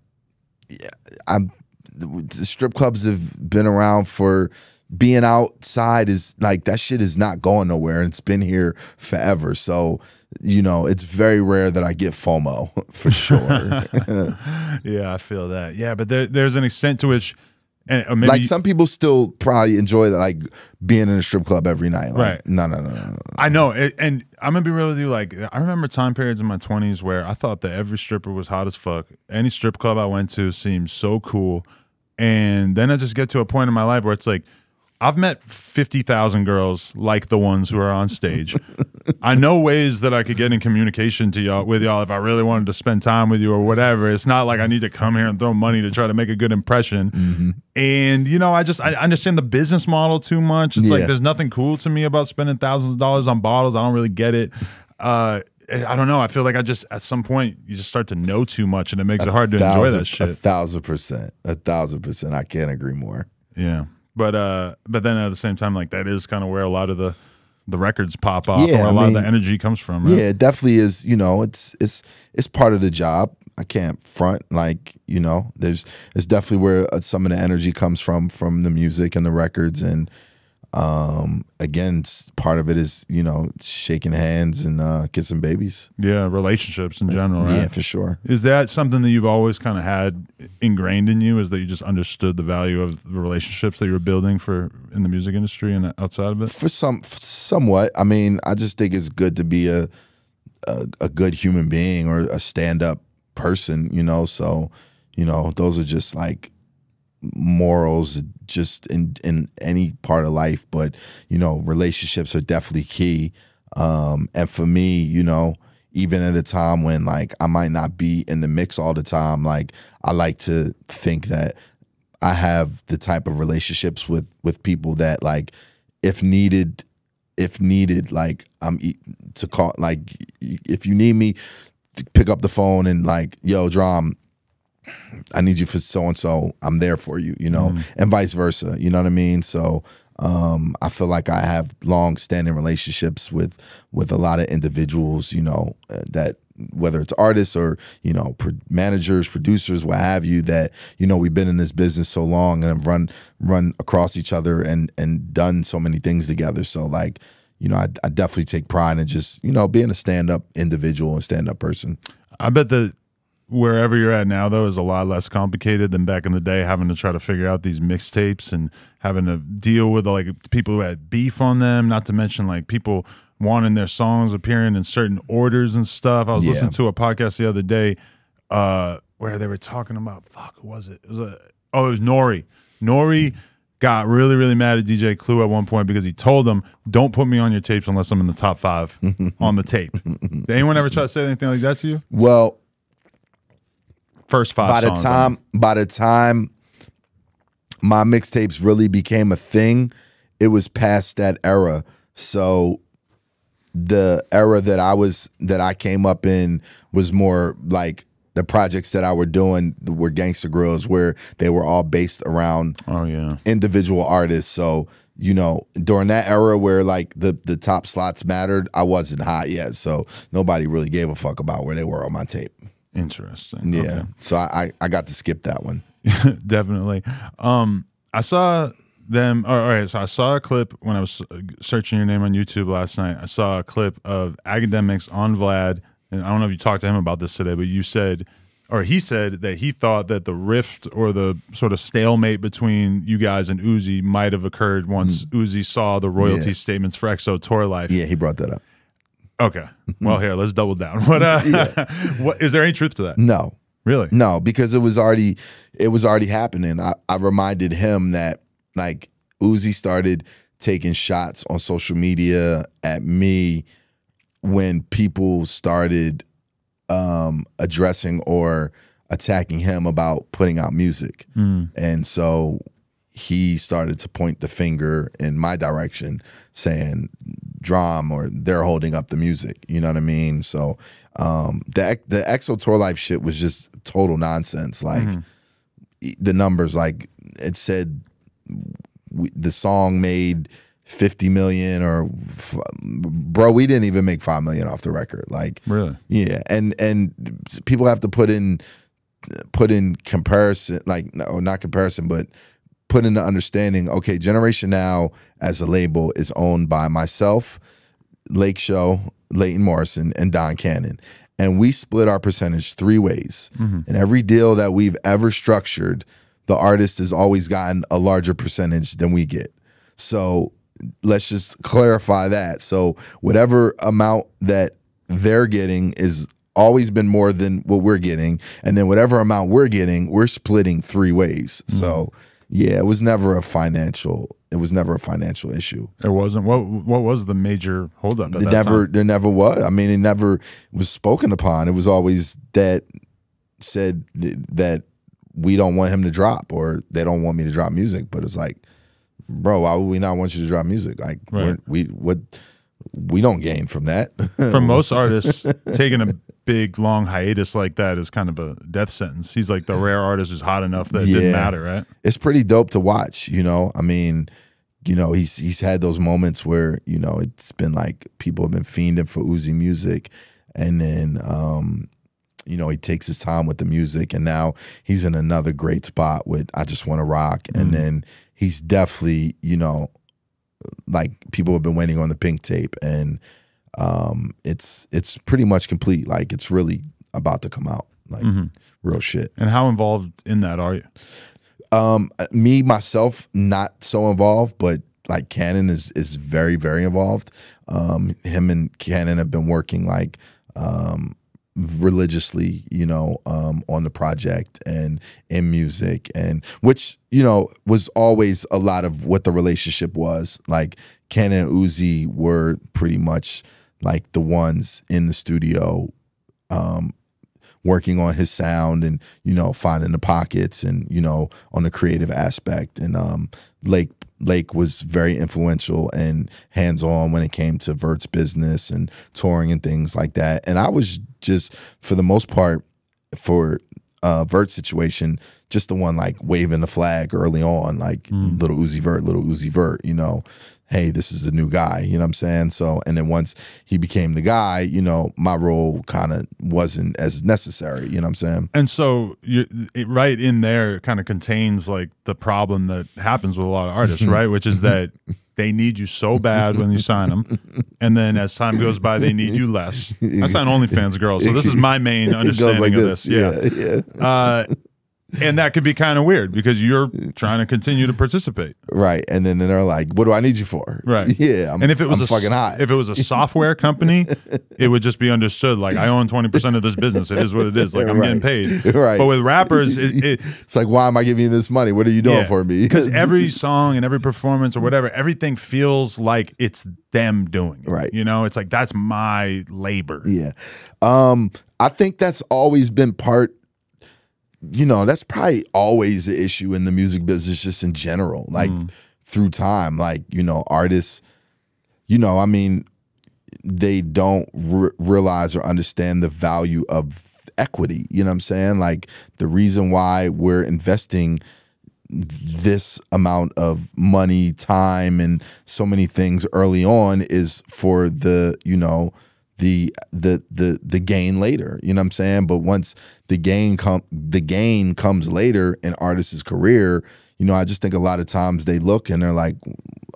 I'm the strip clubs have been around for being outside is like that shit is not going nowhere and it's been here forever. So, you know, it's very rare that I get FOMO for sure. yeah, I feel that. Yeah, but there, there's an extent to which, and maybe like some people still probably enjoy like being in a strip club every night. Like, Right. No, no, no, no. no. I know, and I'm gonna be real with you. Like, I remember time periods in my 20s where I thought that every stripper was hot as fuck. Any strip club I went to seemed so cool, and then I just get to a point in my life where it's like, I've met 50,000 girls like the ones who are on stage. I know ways that I could get in communication to y'all with y'all if I really wanted to spend time with you or whatever. It's not like I need to come here and throw money to try to make a good impression. And you know, I just I understand the business model too much. It's like there's nothing cool to me about spending thousands of dollars on bottles. I don't really get it. Uh I don't know. I feel like I just at some point you just start to know too much and it makes it hard to enjoy that A thousand percent. A thousand percent. I can't agree more. Yeah. But uh but then at the same time like that is kind of where a lot of the the records pop off Yeah, or a I lot of the energy comes from, right? Yeah, it definitely is. You know, it's it's it's part of the job. I can't front like you know. There's it's definitely where uh, some of the energy comes from from the music and the records, and um, again, part of it is you know shaking hands and uh, kissing babies. Yeah, relationships in general, right? Yeah, for sure. Is that something that you've always kind of had ingrained in you? Is that you just understood the value of the relationships that you were building for in the music industry and outside of it? For some, somewhat. I mean, I just think it's good to be a a, a good human being or a stand up person. You know, so you know those are just like morals just in in any part of life but you know relationships are definitely key. Um and for me you know even at a time when like I might not be in the mix all the time like I like to think that I have the type of relationships with with people that like if needed if needed like I'm to call like if you need me pick up the phone and like yo drum I need you for so and so. I'm there for you, you know, and vice versa. You know what I mean? So um, I feel like I have long standing relationships with with a lot of individuals, you know, uh, that whether it's artists or you know pro- managers, producers, what have you, that you know we've been in this business so long and have run run across each other and and done so many things together. So like. You know, I, I definitely take pride in just you know being a stand up individual and stand up person. I bet that wherever you're at now though is a lot less complicated than back in the day having to try to figure out these mixtapes and having to deal with like people who had beef on them not to mention like people wanting their songs appearing in certain orders and stuff. I was Yeah. listening to a podcast the other day uh where they were talking about fuck was it? It was a oh it was nori. Nori got really really mad at dj clue at one point because he told them don't put me on your tapes unless i'm in the top five on the tape. Did anyone ever try to say anything like that to you? Well, first five by the time by the time my mixtapes really became a thing, it was past that era. So the era that I was that I came up in was more like the projects that I were doing were Gangsta Grillz, where they were all based around oh yeah individual artists. So you know, during that era where like the the top slots mattered, I wasn't hot yet, so nobody really gave a fuck about where they were on my tape. Interesting. Yeah, Okay. so I, I I got to skip that one. Definitely. Um, I saw them. All right. So I saw a clip when I was uh, searching your name on YouTube last night. I saw a clip of Akademiks on Vlad. And I don't know if you talked to him about this today, but you said or he said that he thought that the rift or the sort of stalemate between you guys and Uzi might have occurred once Uzi saw the royalty. Yeah. statements for XO Tour Llif3. Yeah, he brought that up. Okay. Well, here, let's double down. What, uh, what is there any truth to that? No, Really? No, because it was already it was already happening. I, I reminded him that like Uzi started taking shots on social media at me when people started um addressing or attacking him about putting out music. And so he started to point the finger in my direction saying drum or they're holding up the music you know what i mean so um the the XO Tour Llif3 shit was just total nonsense like e- the numbers like it said we, the song made 50 million or f- bro we didn't even make 5 million off the record like Really? yeah, and and people have to put in put in comparison, like no, not comparison, but put into understanding. Okay, Generation Now as a label is owned by myself, Lake Show, Leighton Morrison, and Don Cannon, and we split our percentage three ways. Mm-hmm. And every deal that we've ever structured, the artist has always gotten a larger percentage than we get. So let's just clarify that. So whatever amount that they're getting is always been more than what we're getting, and then whatever amount we're getting, we're splitting three ways. Mm-hmm. So yeah, it was never a financial. It was never a financial issue. It wasn't. What What was the major holdup? At It never, time? there never was. I mean, it never was spoken upon. It was always that said that we don't want him to drop, or they don't want me to drop music. But it's like, bro, why would we not want you to drop music? Like, Right. we're, we what we don't gain from that. For most artists, taking a big long hiatus like that is kind of a death sentence. He's like the rare artist who's hot enough that it didn't matter, right? it's pretty dope to watch. You know, I mean, you know, he's he's had those moments where you know it's been like people have been fiending for Uzi music, and then um, you know he takes his time with the music, and now he's in another great spot with I just want to rock, and then he's definitely you know like people have been waiting on the pink tape, and um, it's it's pretty much complete. Like it's really about to come out, like real shit. And how involved in that are you? Um, me myself, not so involved, but like Cannon is is very very involved. Um, him and Cannon have been working like um religiously, you know, um, on the project and in music, and which you know was always a lot of what the relationship was. Like Cannon and Uzi were pretty much like the ones in the studio um, working on his sound and you know finding the pockets and you know on the creative aspect. And um lake lake was very influential and hands-on when it came to vert's business and touring and things like that. And i was just for the most part for uh vert situation just the one like waving the flag early on like hmm. Lil Uzi Vert Lil Uzi Vert you know hey, this is the new guy, you know what I'm saying? So, and then once he became the guy, you know, my role kind of wasn't as necessary, you know what I'm saying? And so, you it, right in there, kind of contains like the problem that happens with a lot of artists, mm-hmm. right? Which is mm-hmm. that they need you so bad when you sign them, and then as time goes by, they need you less. I sign OnlyFans girls, so this is my main understanding like of this. this. Yeah. yeah. Uh, and that could be kind of weird because you're trying to continue to participate. Right. And then they're like, what do I need you for? Right. Yeah. I'm, And if it was I'm a fucking hot. if it was a software company, it would just be understood. Like I own twenty percent of this business. It is what it is. Like I'm getting paid. Right. But with rappers, it, it it's like, why am I giving you this money? What are you doing for me? Because every song and every performance or whatever, everything feels like it's them doing it. Right. You know, it's like that's my labor. Yeah. Um, I think that's always been part, you know, that's probably always the issue in the music business, just in general, like mm. through time. Like, you know, artists, you know, I mean, they don't re- realize or understand the value of equity. You know what I'm saying? Like, the reason why we're investing this amount of money, time, and so many things early on is for the, you know, the the the the gain later. You know what I'm saying? But once the gain come the gain comes later in artists' career, you know, I just think a lot of times they look and they're like,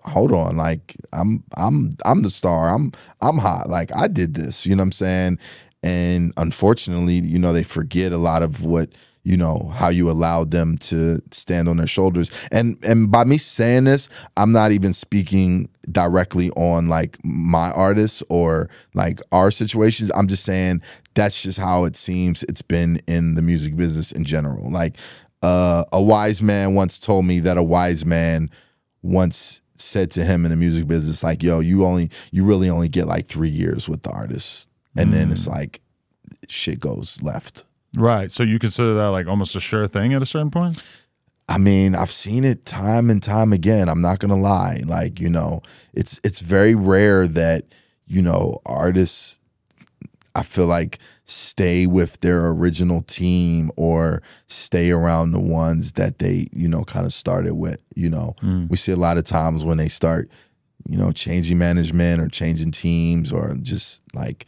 hold on, like I'm I'm I'm the star. I'm I'm hot. Like I did this, you know what I'm saying? and unfortunately, you know, they forget a lot of what you know how you allowed them to stand on their shoulders. And and by me saying this i'm not even speaking directly on like my artists or like our situations. I'm just saying that's just how it seems it's been in the music business in general. Like uh, a wise man once told me that a wise man once said to him in the music business like yo you only you really only get like three years with the artist. And then it's like shit goes left Right. So you consider that like almost a sure thing at a certain point? I mean, I've seen it time and time again. I'm not gonna lie. Like, you know, it's it's very rare that, you know, artists I feel like stay with their original team or stay around the ones that they, you know, kind of started with. You know, mm. we see a lot of times when they start, you know, changing management or changing teams or just like,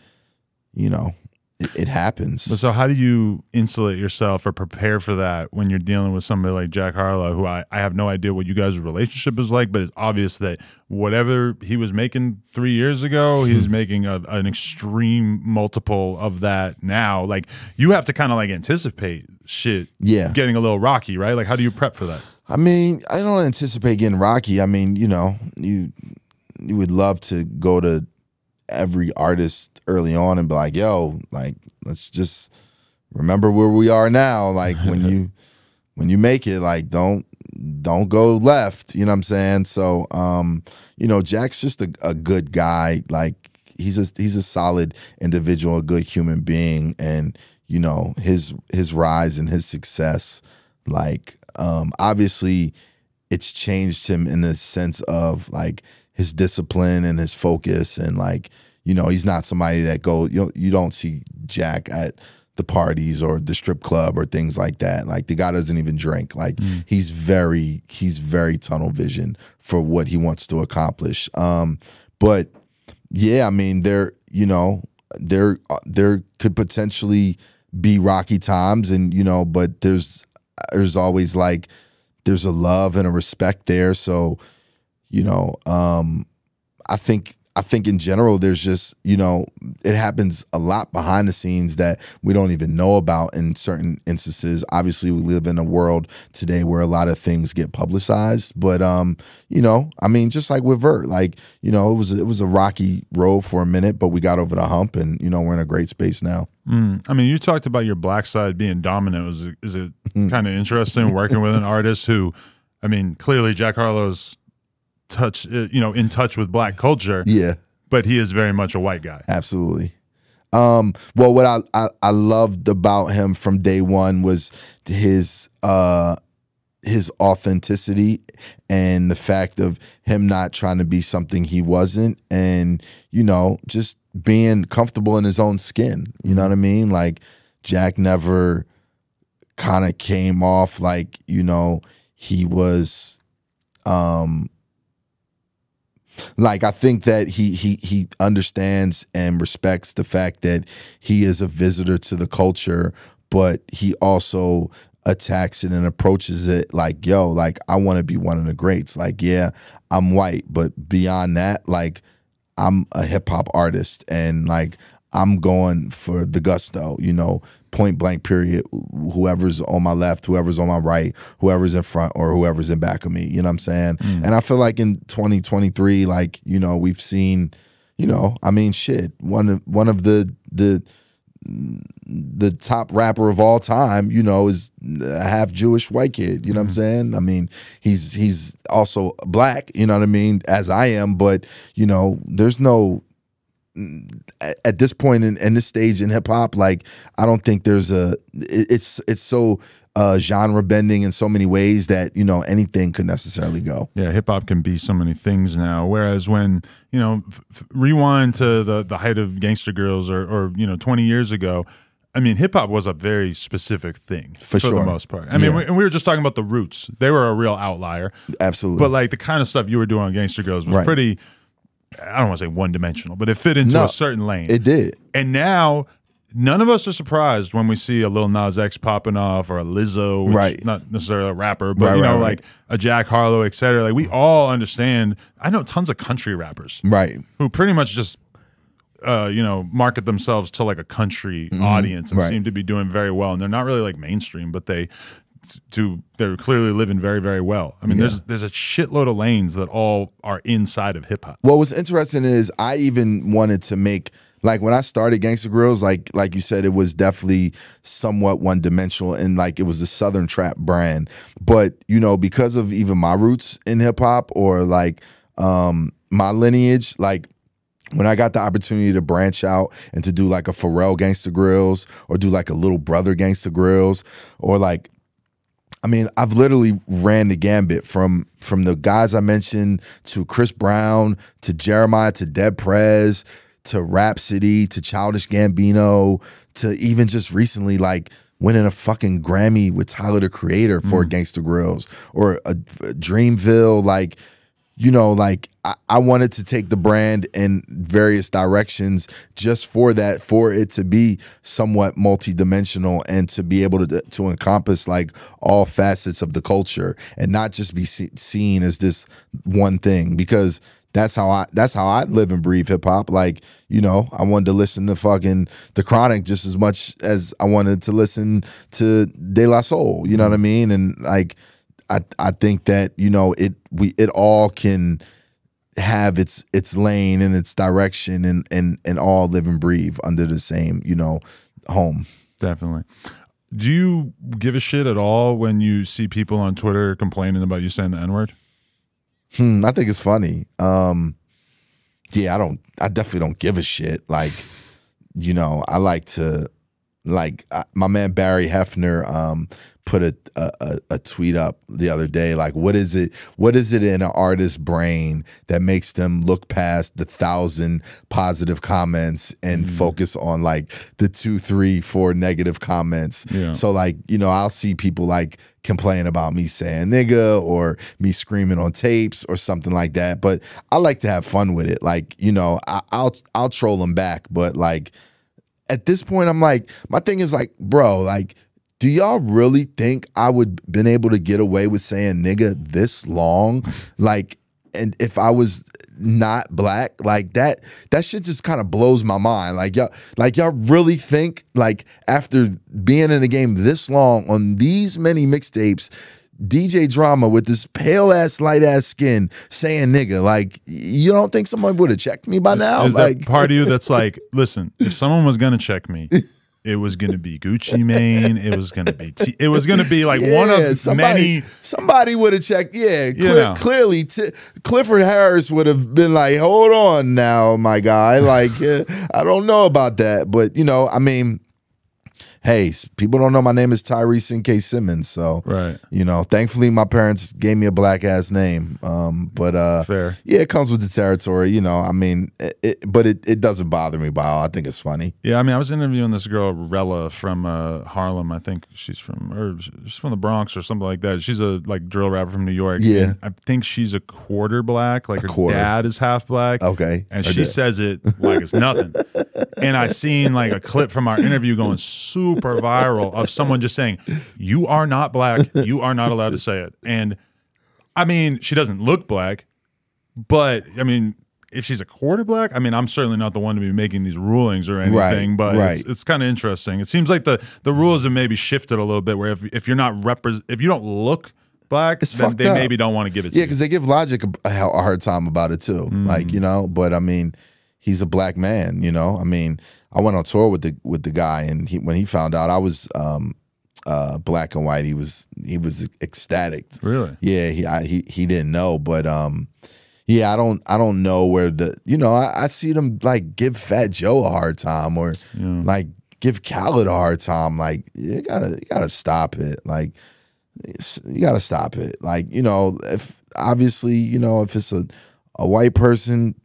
you know, it, it happens. So how do you insulate yourself or prepare for that when you're dealing with somebody like Jack Harlow, who I, I have no idea what you guys' relationship is like, but it's obvious that whatever he was making three years ago, he's hmm. making a, an extreme multiple of that now. Like you have to kind of like anticipate shit Yeah. getting a little rocky, right? Like how do you prep for that? I mean, I don't anticipate getting rocky. I mean, you know, you you would love to go to every artist early on and be like, "Yo, like, let's just remember where we are now. Like when you when you make it, like, don't don't go left." You know what I'm saying? So, um, you know, Jack's just a, a good guy. Like he's a he's a solid individual, a good human being, and you know his his rise and his success. Like, um, obviously, it's changed him in the sense of like his discipline and his focus and like you know he's not somebody that go you know, you don't see Jack at the parties or the strip club or things like that. Like the guy doesn't even drink. Like he's very he's very tunnel vision for what he wants to accomplish. Um but yeah I mean there you know there uh, there could potentially be rocky times and you know but there's there's always like there's a love and a respect there. So you know um i think i think in general there's just you know it happens a lot behind the scenes that we don't even know about in certain instances obviously we live in a world today where a lot of things get publicized but um you know i mean just like with vert like you know it was it was a rocky road for a minute but we got over the hump and you know we're in a great space now Mm. I mean, you talked about your black side being dominant. It, is it kind of interesting working with an artist who, I mean, clearly Jack Harlow's touch, uh, you know, in touch with black culture, yeah but he is very much a white guy. Absolutely. Um, well, what I, I I loved about him from day one was his uh his authenticity and the fact of him not trying to be something he wasn't, and you know, just being comfortable in his own skin. You know what I mean? Like Jack never kind of came off like you know he was um like I think that he he he understands and respects the fact that he is a visitor to the culture, but he also attacks it and approaches it like, yo, like I want to be one of the greats. Like, yeah, I'm white, but beyond that, like I'm a hip hop artist and like I'm going for the gusto, you know, point blank period. Whoever's on my left, whoever's on my right, whoever's in front or whoever's in back of me. You know what I'm saying? Mm. And I feel like in 2023, like, you know, we've seen, you know, I mean shit. One of one of the the the top rapper of all time, you know, is a half Jewish white kid. You know what I'm mm-hmm. saying? I mean, he's he's also black. You know what I mean? As I am, but you know, there's no at this point in, in this stage in hip hop, like I don't think there's a. It's it's so uh, genre bending in so many ways that you know anything could necessarily go. Yeah, hip hop can be so many things now. Whereas when you know, f- rewind to the the height of Gangsta Grillz or or you know, twenty years ago. I mean, hip hop was a very specific thing For the sure. most part. I mean, Yeah. we, and we were just talking about the Roots; they were a real outlier. Absolutely. But like the kind of stuff you were doing on Gangsta Grillz was Right. pretty. I don't want to say one dimensional, but it fit into No, a certain lane. it did. and now none of us are surprised when we see a Lil Nas X popping off or a Lizzo, which Right. not necessarily a rapper, but Right, you know, right, right. like a Jack Harlow, et cetera. Like we all understand. I know tons of country rappers Right. who pretty much just uh, you know, market themselves to like a country audience and Mm-hmm. Right. seem to be doing very well. And they're not really like mainstream, but they do they're clearly living very very well. I mean, there's there's a shitload of lanes that all are inside of hip hop. What was interesting is I even wanted to make like when I started Gangsta Grillz, like like you said, it was definitely somewhat one dimensional and like it was a Southern trap brand. But you know, because of even my roots in hip hop or like um my lineage, like when I got the opportunity to branch out and to do like a Pharrell Gangsta Grillz or do like a Little Brother Gangsta Grillz or like I mean, I've literally ran the gambit from from the guys I mentioned to Chris Brown to Jeremih to Dead Prez to Rapsody to Childish Gambino to even just recently like winning a fucking Grammy with Tyler the Creator for mm. Gangsta Grillz or a, a Dreamville like you know, like I, I wanted to take the brand in various directions just for that, for it to be somewhat multidimensional and to be able to to encompass like all facets of the culture and not just be se- seen as this one thing because that's how I that's how I live and breathe hip hop. Like, you know, I wanted to listen to fucking The Chronic just as much as I wanted to listen to De La Soul. You know what I mm-hmm. mean? And like I I think that you know it we it all can have its its lane and its direction and and and all live and breathe under the same you know home. Definitely. Do you give a shit at all when you see people on Twitter complaining about you saying the N word? Hmm, I think it's funny. Um, yeah, I don't. I definitely don't give a shit. Like, you know, I like to, like, uh, my man Barry Hefner um, put a, a a- tweet up the other day. Like, what is it? What is it in an artist's brain that makes them look past the thousand positive comments and focus on like the two, three, four negative comments? Yeah. So like, you know, I'll see people like complain about me saying nigga or me screaming on tapes or something like that. But I like to have fun with it. Like, you know, I, I'll I'll troll them back. But like at this point, I'm like, my thing is like, bro, like, do y'all really think I would been able to get away with saying nigga this long? Like, and if I was not black, like that, that shit just kind of blows my mind. Like y'all, like y'all really think like after being in the game this long on these many mixtapes, DJ Drama with this pale ass, light ass skin saying nigga, like you don't think someone would have checked me by now? Is like that part of you that's like, listen, if someone was gonna check me, it was gonna be Gucci Mane. It was gonna be T- it was gonna be like one of somebody, many. Somebody would have checked. Yeah, You know. clearly, t- Clifford Harris would have been like, "Hold on, now, my guy. Like, uh, I don't know about that, but you know, I mean." Hey, people don't know my name is Tyree Cinque Simmons, so Right. you know. Thankfully, my parents gave me a black ass name, um, but uh, Fair. yeah, it comes with the territory, you know. I mean, it, it, but it, it doesn't bother me by all. I think it's funny. Yeah, I mean, I was interviewing this girl Rella from uh, Harlem. I think she's from or she's from the Bronx or something like that. She's a like drill rapper from New York. Yeah. I think she's a quarter black. Like her quarter. dad is half black. Okay, and she says it like it's nothing. and I seen like a clip from our interview going super viral of someone just saying, "You are not black. You are not allowed to say it." And I mean, she doesn't look black, but I mean. If she's a quarter black, I mean, I'm certainly not the one to be making these rulings or anything, Right, but right. it's, it's kind of interesting. It seems like the the rules have maybe shifted a little bit, where if if you're not repres if you don't look black, It's then they up. maybe don't want to give it to Yeah, because they give Logic a, a a hard time about it too. Like mm. you know, but I mean, he's a black man. You know, I mean, I went on tour with the with the guy, and he, when he found out I was um, uh, black and white, he was he was ecstatic. Really? Yeah, he I, he he didn't know, but um, yeah, I don't I don't know where the you know I, I see them like give Fat Joe a hard time or like give Khaled a hard time. Like you gotta you gotta stop it. Like you gotta stop it. Like you know if obviously you know if it's a a white person,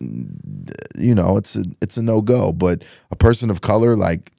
you know it's a it's a no go. But a person of color, like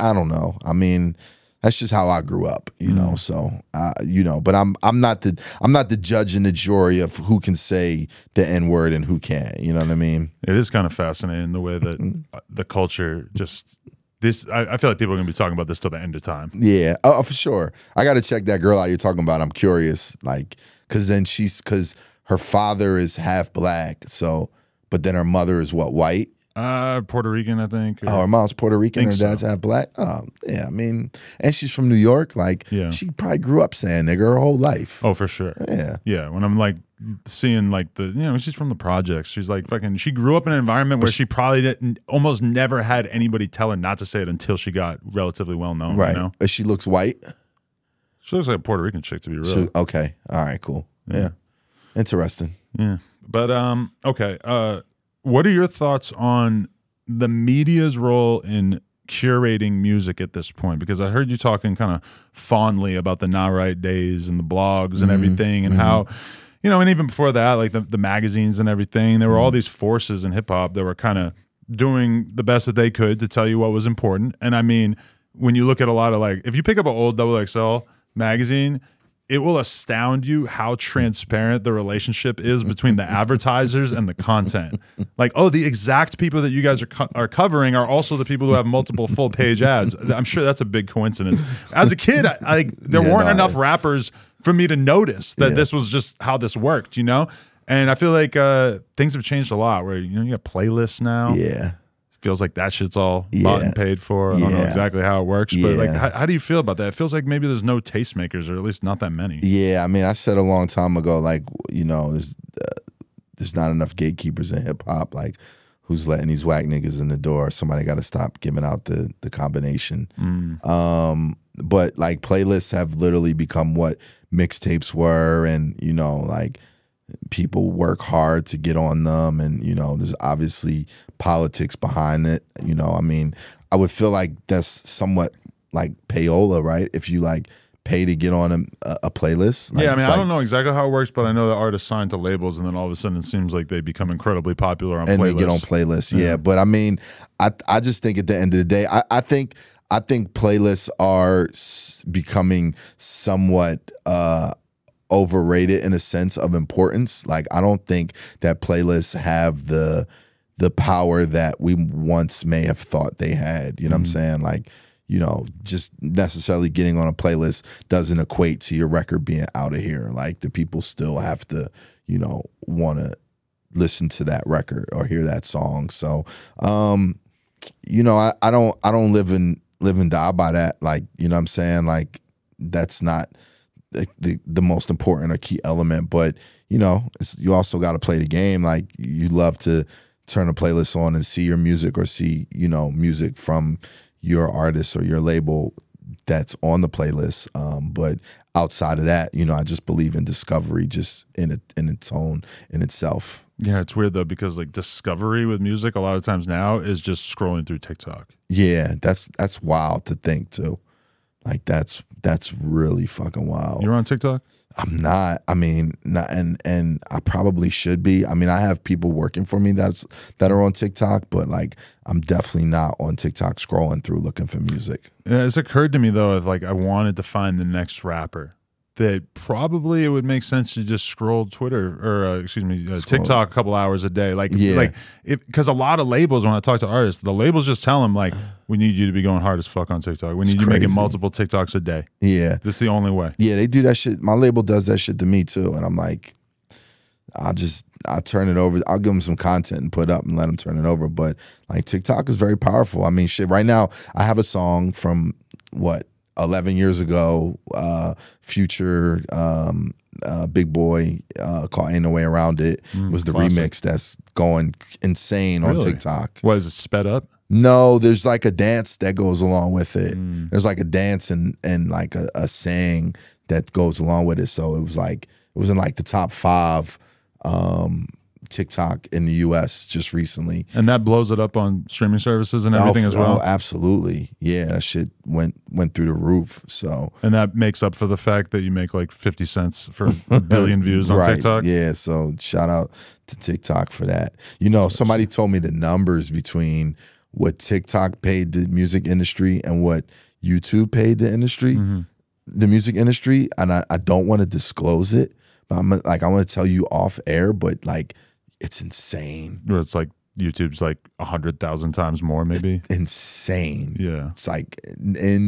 I don't know. I mean, that's just how I grew up, you know. So, uh, you know, but I'm I'm not the I'm not the judge and the jury of who can say the n word and who can't. You know what I mean? It is kind of fascinating the way that Mm-hmm. uh, the culture just this. I, I feel like people are going to be talking about this till the end of time. Yeah, oh, for sure. I got to check that girl out you're talking about. I'm curious, like, cause then she's cause her father is half black, so but then her mother is what white. Uh, Puerto Rican, I think. or- Oh, her mom's Puerto Rican. Her dad's so. half black. Oh, yeah. I mean, and she's from New York. Like, Yeah. she probably grew up saying nigga her whole life. oh, for sure. Yeah. Yeah, when I'm like seeing like the you know she's from the projects. She's like fucking. She grew up in an environment where she probably didn't, almost never had anybody tell her not to say it until she got relatively well known. Right. You know, She looks white. she looks like a Puerto Rican chick to be real. She- okay. All right. Cool. Yeah. Interesting. Yeah. But um okay, uh what are your thoughts on the media's role in curating music at this point? Because I heard you talking kind of fondly about the DatPiff days and the blogs and everything and how you know, and even before that, like the, the magazines and everything, there were all these forces in hip hop that were kind of doing the best that they could to tell you what was important. And I mean, when you look at a lot of like, if you pick up an old Double XL magazine, it will astound you how transparent the relationship is between the advertisers and the content. Like, oh, the exact people that you guys are co- are covering are also the people who have multiple full page ads. I'm sure that's a big coincidence. As a kid, I, I there Yeah, weren't no, enough I- rappers for me to notice that Yeah. this was just how this worked, you know. And I feel like uh, things have changed a lot. Where you know you got playlists now Yeah. Feels like that shit's all bought and paid for. I don't know exactly how it works, but like, how, how do you feel about that? It feels like maybe there's no tastemakers, or at least not that many. Yeah. I mean, I said a long time ago, like, you know, there's, uh, there's not enough gatekeepers in hip hop. Like, who's letting these whack niggas in the door? Somebody got to stop giving out the the combination. Um, but like playlists have literally become what mixtapes were, and you know, like people work hard to get on them, and you know, there's obviously politics behind it. You know, I mean, I would feel like that's somewhat like payola, right? If you like pay to get on a, a, playlist. Like, yeah, I mean, I like- don't know exactly how it works, but I know that artists sign to labels, and then all of a sudden it seems like they become incredibly popular on and playlists. they get on playlists. Yeah. but I mean, I I just think at the end of the day, I, I think I think playlists are becoming somewhat uh, overrated in a sense of importance. Like I don't think that playlists have the the power that we once may have thought they had. You know what I'm saying? Like. You know, just necessarily getting on a playlist doesn't equate to your record being out of here. Like the people still have to, you know, want to listen to that record or hear that song. So, um, you know, I, I don't I don't live and live and die by that. Like, you know what I'm saying? Like that's not the the, the most important or key element. But, you know, it's, you also gotta play the game. Like you love to turn a playlist on and see your music or see, you know, music from your artist or your label that's on the playlist. Um, but outside of that, you know, I just believe in discovery just in it in its own in itself. Yeah, it's weird though because like discovery with music a lot of times now is just scrolling through TikTok. Yeah, that's that's wild to think too. Like that's that's really fucking wild. You're on TikTok? I'm not. I mean, not, and and I probably should be. I mean, I have people working for me that's that are on TikTok, but like I'm definitely not on TikTok scrolling through looking for music. Yeah, It's occurred to me though, if like I wanted to find the next rapper, that probably it would make sense to just scroll Twitter or uh, excuse me uh, TikTok a couple hours a day. Like, Yeah. like because a lot of labels when I talk to artists, the labels just tell them like, we need you to be going hard as fuck on TikTok. We need you making multiple TikToks a day. Yeah, That's the only way. yeah, they do that shit. My label does that shit to me too, and I'm like, I'll just I'll turn it over. I'll give them some content and put up and let them turn it over. But like TikTok is very powerful. I mean, shit. Right now, I have a song from what 11 years ago. Uh, Future, um, uh, Big Boi, uh, called "Ain't No Way Around It" was the classic. remix that's going insane on TikTok. What is it sped up? No, there's like a dance that goes along with it. Mm. There's like a dance and and like a, a saying that goes along with it. So it was like it was in like the top five um TikTok in the US just recently. And that blows it up on streaming services and everything Oh, as well. oh, absolutely. Yeah, that shit went went through the roof. So and that makes up for the fact that you make like 50 cents for a billion views on right. TikTok. Yeah, so shout out to TikTok for that. You know, somebody told me the numbers between what TikTok paid the music industry and what YouTube paid the industry, Mm-hmm. the music industry, and I, I don't want to disclose it, but I'm like I want to tell you off air, but like it's insane. It's like YouTube's like a hundred thousand times more, maybe. insane. Yeah. It's like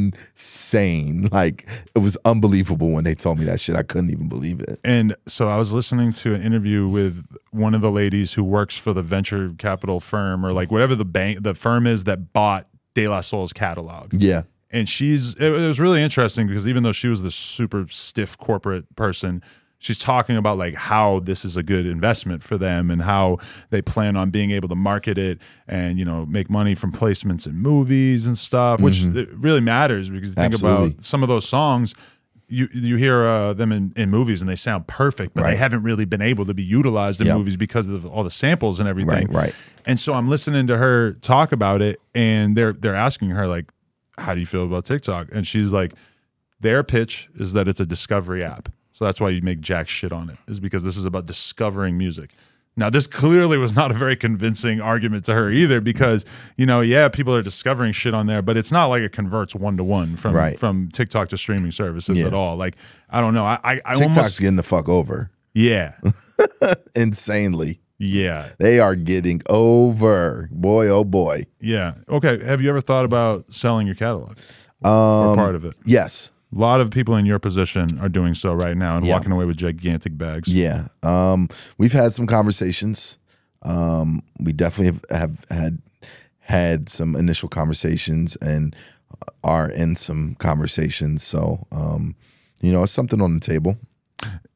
insane. Like it was unbelievable when they told me that shit. I couldn't even believe it. And so I was listening to an interview with one of the ladies who works for the venture capital firm or like whatever the bank the firm is that bought De La Soul's catalog. Yeah. and she's it, it was really interesting because even though she was this super stiff corporate person she's talking about like how this is a good investment for them and how they plan on being able to market it and you know make money from placements in movies and stuff which it really matters because you think Absolutely. about some of those songs you you hear uh, them in, in movies and they sound perfect but they haven't really been able to be utilized in Yep. movies because of all the samples and everything Right, right. and so I'm listening to her talk about it, and they're they're asking her like, "How do you feel about TikTok?" And she's like, "Their pitch is that it's a discovery app, so that's why you make jack shit on it, is because this is about discovering music." Now, this clearly was not a very convincing argument to her either, because you know, yeah, people are discovering shit on there, but it's not like it converts one to one from Right. from TikTok to streaming services Yeah. at all. Like, I don't know, I I, I TikTok's almost getting the fuck over. yeah Insanely. yeah They are getting over. Boy, oh boy. yeah. Okay, have you ever thought about selling your catalog or Um, part of it? yes. A lot of people in your position are doing so right now and Yeah. walking away with gigantic bags. Yeah. Um, we've had some conversations. Um, we definitely have, have had had some initial conversations and are in some conversations. So, um, you know, it's something on the table.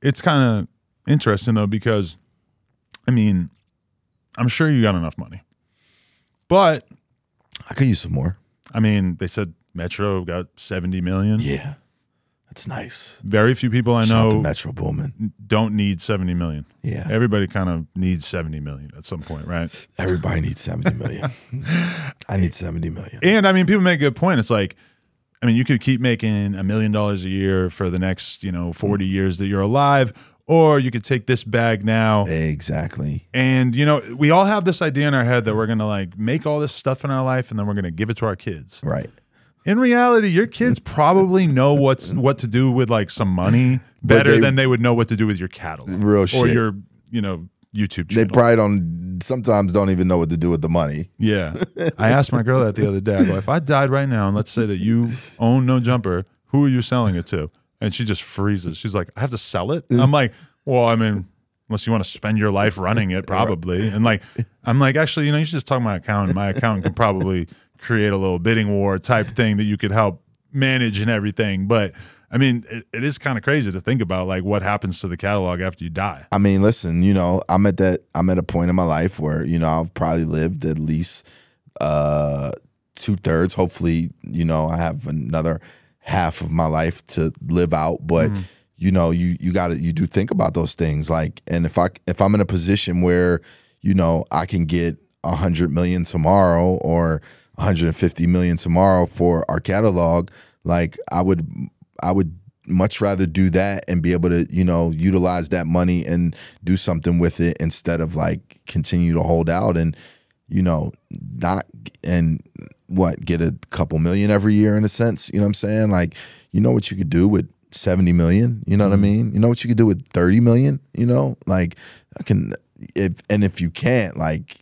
It's kind of interesting though because, I mean, I'm sure you got enough money, but I could use some more. I mean, they said Metro got 70 million. Yeah. That's nice. Very few people I Shout out to know Metro Boomin. don't need 70 million. Yeah. Everybody kind of needs 70 million at some point, right? Everybody needs 70 million. I need 70 million. And I mean, people make a good point. It's like, I mean, you could keep making a million dollars a year for the next, you know, 40 years that you're alive, or you could take this bag now Exactly. And you know, we all have this idea in our head that we're gonna like make all this stuff in our life and then we're gonna give it to our kids. Right. In reality, your kids probably know what's what to do with like some money better they- than they would know what to do with your catalog. Real Or shit. your, you know, YouTube Channel. They probably don't, sometimes don't even know what to do with the money. yeah. I asked my girl that the other day. I go, if I died right now and let's say that you own no jumper, who are you selling it to? And she just freezes. She's like, I have to sell it? I'm like, well, I mean, unless you want to spend your life running it, probably. And like, I'm like, actually, you know, you should just talk to my accountant. My accountant can probably create a little bidding war type thing that you could help manage and everything. But I mean, it, it is kind of crazy to think about like what happens to the catalog after you die. I mean, listen, you know, I'm at that I'm at a point in my life where, you know, I've probably lived at least uh two thirds. Hopefully, you know, I have another half of my life to live out. But you know, you you gotta you do think about those things. Like and if I if I'm in a position where, you know, I can get a hundred million tomorrow or 150 million tomorrow for our catalog, like I would I would much rather do that and be able to, you know, utilize that money and do something with it instead of like continue to hold out and, you know, not and what, get a couple million every year in a sense. You know what I'm saying? Like, you know what you could do with 70 million, you know what I mm-hmm. mean? You know what you could do with 30 million, you know? Like I can if and if you can't, like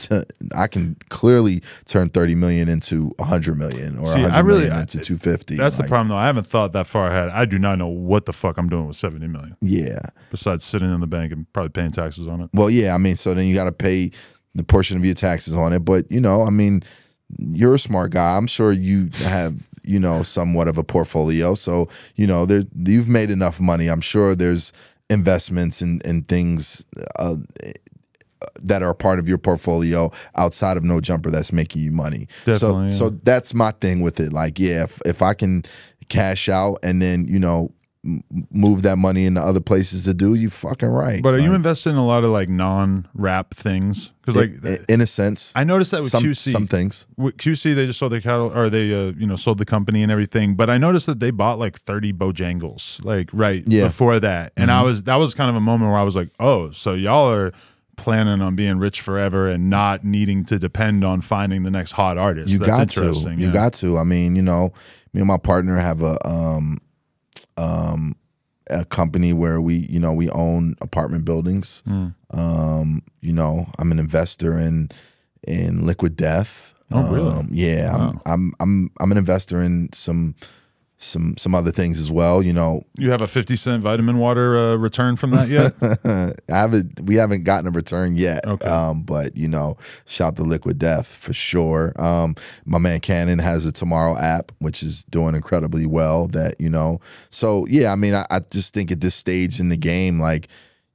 to, I can clearly turn 30 million into 100 million or See, 100 I really- million I- into 250. That's the problem though. I haven't thought that far ahead. I do not know what the fuck I'm doing with 70 million Yeah. besides sitting in the bank and probably paying taxes on it. Well, yeah, I mean, so then you got to pay the portion of your taxes on it. But, you know, I mean, you're a smart guy. I'm sure you have, you know, somewhat of a portfolio. So, you know, there you've made enough money. I'm sure there's investments and and things uh, that are part of your portfolio outside of no jumper that's making you money. Definitely, so yeah. so that's my thing with it. Like, yeah, if if I can cash out and then, you know, move that money into other places to do, you fucking right. But are you Like, invested in a lot of like non-rap things? Because like in a sense, I noticed that with some QC. some things. with QC they just sold their cattle or they uh, you know sold the company and everything. But I noticed that they bought like 30 Bojangles like right Yeah. Mm-hmm. before that. And I was that was kind of a moment where I was like, "Oh, so y'all are planning on being rich forever and not needing to depend on finding the next hot artist." You That's got to. You yeah. got to. I mean, you know, me and my partner have a um um a company where we, you know, we own apartment buildings. Mm. Um you know, I'm an investor in in Liquid Death. Oh, really? Um, yeah, Wow. I'm, I'm I'm I'm an investor in some some some other things as well. You know, You have a 50 cent vitamin water uh, return from that yet? I haven't we haven't gotten a return yet. Okay. Um, but you know, shout the Liquid Death for sure. Um, my man Cannon has a Tomorrow app, which is doing incredibly well. That you know, so yeah, I mean, I, I just think at this stage in the game, like.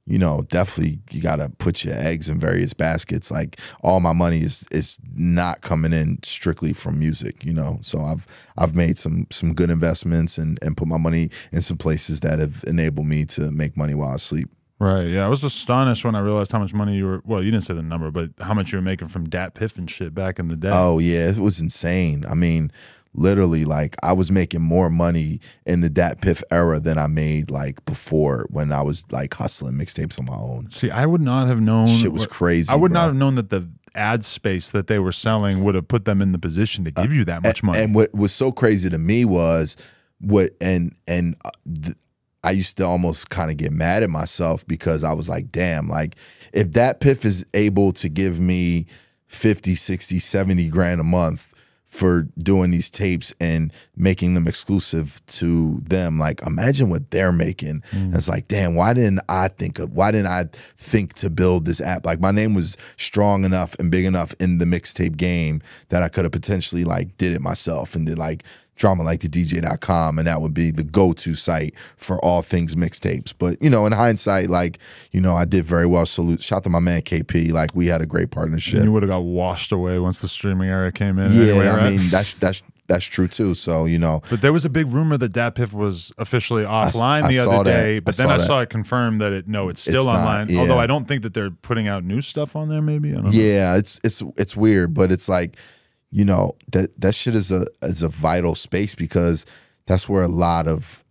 You know, definitely you gotta put your eggs in various baskets. Like all my money is is not coming in strictly from music, you know. So I've I've made some some good investments and, and put my money in some places that have enabled me to make money while I sleep. right. Yeah. I was astonished when I realized how much money you were, well, you didn't say the number, but how much you were making from DatPiff and shit back in the day. Oh yeah, it was insane. I mean, literally, like I was making more money in the DatPiff era than I made like before when I was like hustling mixtapes on my own. See, I would not have known. Shit was crazy. I would bro. not have known that the ad space that they were selling would have put them in the position to give you that much money. And what was so crazy to me was what and and uh, th- I used to almost kind of get mad at myself because I was like, damn, like if DatPiff is able to give me 50, 60, 70 grand a month for doing these tapes and making them exclusive to them, like imagine what they're making. And It's like, damn, why didn't I think of why didn't I think to build this app? Like my name was strong enough and big enough in the mixtape game that I could have potentially like did it myself and did like drama like the DJ.com and that would be the go-to site for all things mixtapes. But you know, in hindsight, like, you know, I did very well. Salute shout to my man KP. Like we had a great partnership. and you would have got washed away once the streaming era came in. yeah, anyway, I right? mean that's that's that's true too. So, you know, But there was a big rumor that DatPiff was officially offline I the other that. day. I But then saw I that. saw it confirmed that it no, it's still It's not, online. yeah. Although I don't think that they're putting out new stuff on there. Maybe I don't know. Yeah, it's it's it's weird, but it's like, you know, that that shit is a is a vital space because that's where a lot of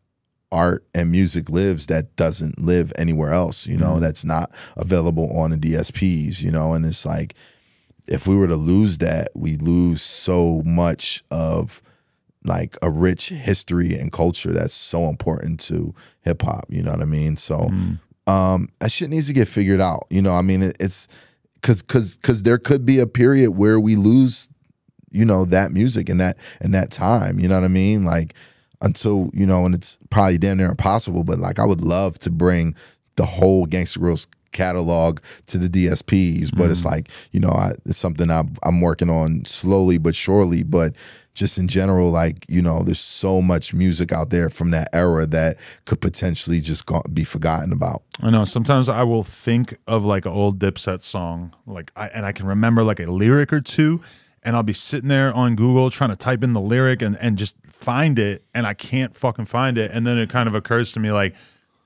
art and music lives that doesn't live anywhere else, you know, that's not available on the DSPs, you know, and it's like if we were to lose that, we lose so much of like a rich history and culture that's so important to hip hop, you know what I mean? So um that shit needs to get figured out. You know, I mean it, it's cuz cuz cuz there could be a period where we lose you know that music and that and that time, you know what I mean? Like until, you know, and it's probably damn near impossible, but like I would love to bring the whole Gangsta Grillz catalog to the DSPs, but it's mm-hmm. like, you know, I, it's something I'm, I'm working on slowly but surely, but just in general, like, you know, there's so much music out there from that era that could potentially just go, be forgotten about. I know. Sometimes I will think of like an old Dipset song, like, I, and I can remember like a lyric or two, and I'll be sitting there on Google trying to type in the lyric and and just find it, and I can't fucking find it, and then it kind of occurs to me like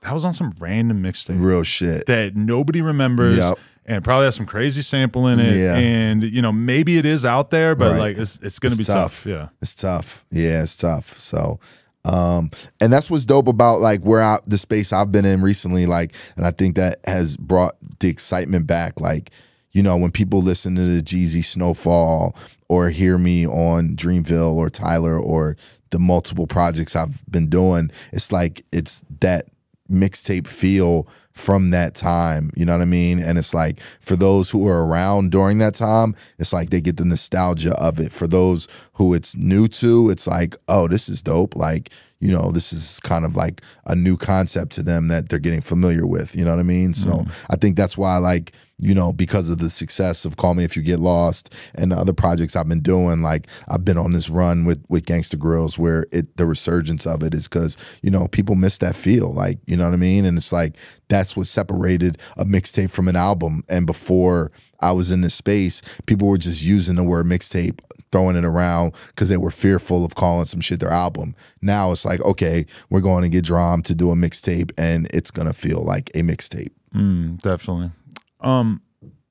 that was on some random mixtape Real shit. that nobody remembers. Yep. And probably has some crazy sample in it, Yeah. and you know maybe it is out there, but Right. like it's it's gonna It's be tough. Yeah, It's tough. Yeah, it's tough. So um and that's what's dope about like where I the space I've been in recently like and I think that has brought the excitement back like you know when people listen to the Jeezy Snofall or hear me on Dreamville or Tyler or the multiple projects I've been doing it's like it's that mixtape feel from that time. You know what I mean? And it's like for those who are around during that time, it's like they get the nostalgia of it. For those who it's new to, it's like, oh, this is dope. Like, you know, this is kind of like a new concept to them that they're getting familiar with. You know what I mean? So mm-hmm. I think that's why, like, you know, because of the success of Call Me If You Get Lost and the other projects I've been doing, like I've been on this run with with Gangsta Grillz where it the resurgence of it is because, you know, people miss that feel. Like, you know what I mean? And it's like that's what separated a mixtape from an album. And before I was in this space, people were just using the word mixtape throwing it around because they were fearful of calling some shit their album. Now it's like, okay, we're going to get Drum to do a mixtape and it's gonna feel like a mixtape. Mm, definitely. Um,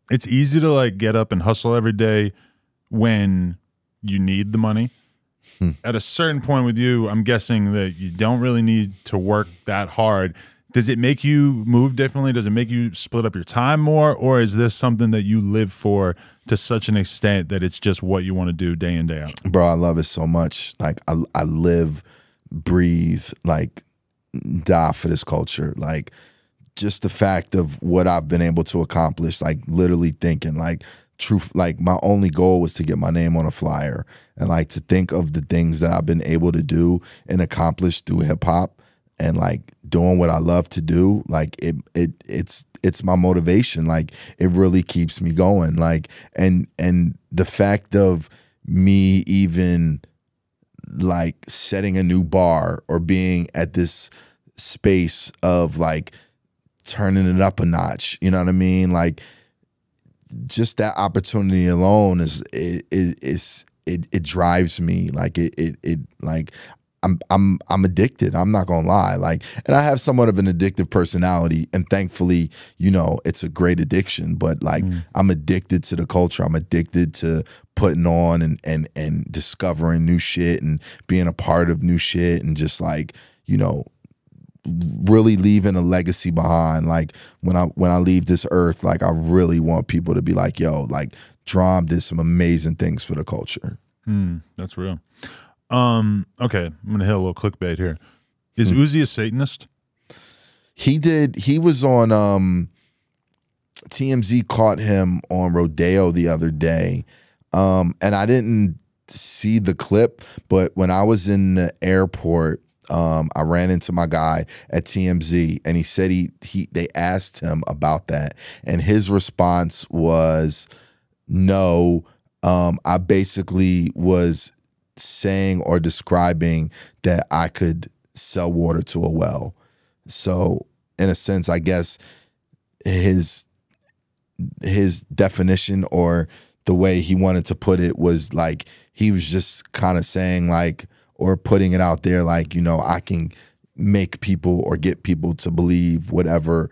it's easy to like get up and hustle every day when you need the money. Hmm. At a certain point with you, I'm guessing that you don't really need to work that hard. Does it make you move differently? Does it make you split up your time more? Or is this something that you live for to such an extent that it's just what you want to do day in, day out? Bro, I love it so much. Like I I live, breathe, like die for this culture. Like just the fact of what I've been able to accomplish, like literally thinking like truth like my only goal was to get my name on a flyer and like to think of the things that I've been able to do and accomplish through hip hop and like doing what I love to do, like it it it's it's my motivation. Like it really keeps me going. Like and and the fact of me even like setting a new bar or being at this space of like turning it up a notch. You know what I mean? Like just that opportunity alone is it is it, it drives me like it it it like I'm I'm I'm addicted. I'm not gonna lie. Like, and I have somewhat of an addictive personality, and thankfully, you know, it's a great addiction. But like, mm. I'm addicted to the culture. I'm addicted to putting on and and and discovering new shit and being a part of new shit and just like you know really leaving a legacy behind like when i when i leave this earth like i really want people to be like yo like Drama did some amazing things for the culture hmm, that's real um, okay, I'm gonna hit a little clickbait here. Is hmm. Uzi a Satanist? He did. He was on. Um, TMZ caught him on Rodeo the other day, um, and I didn't see the clip, but when I was in the airport, um, I ran into my guy at TMZ, and he said he he they asked him about that, and his response was, "No." Um, I basically was saying or describing that I could sell water to a well. So, in a sense, I guess his his definition or the way he wanted to put it was like he was just kind of saying like or putting it out there like you know I can make people or get people to believe whatever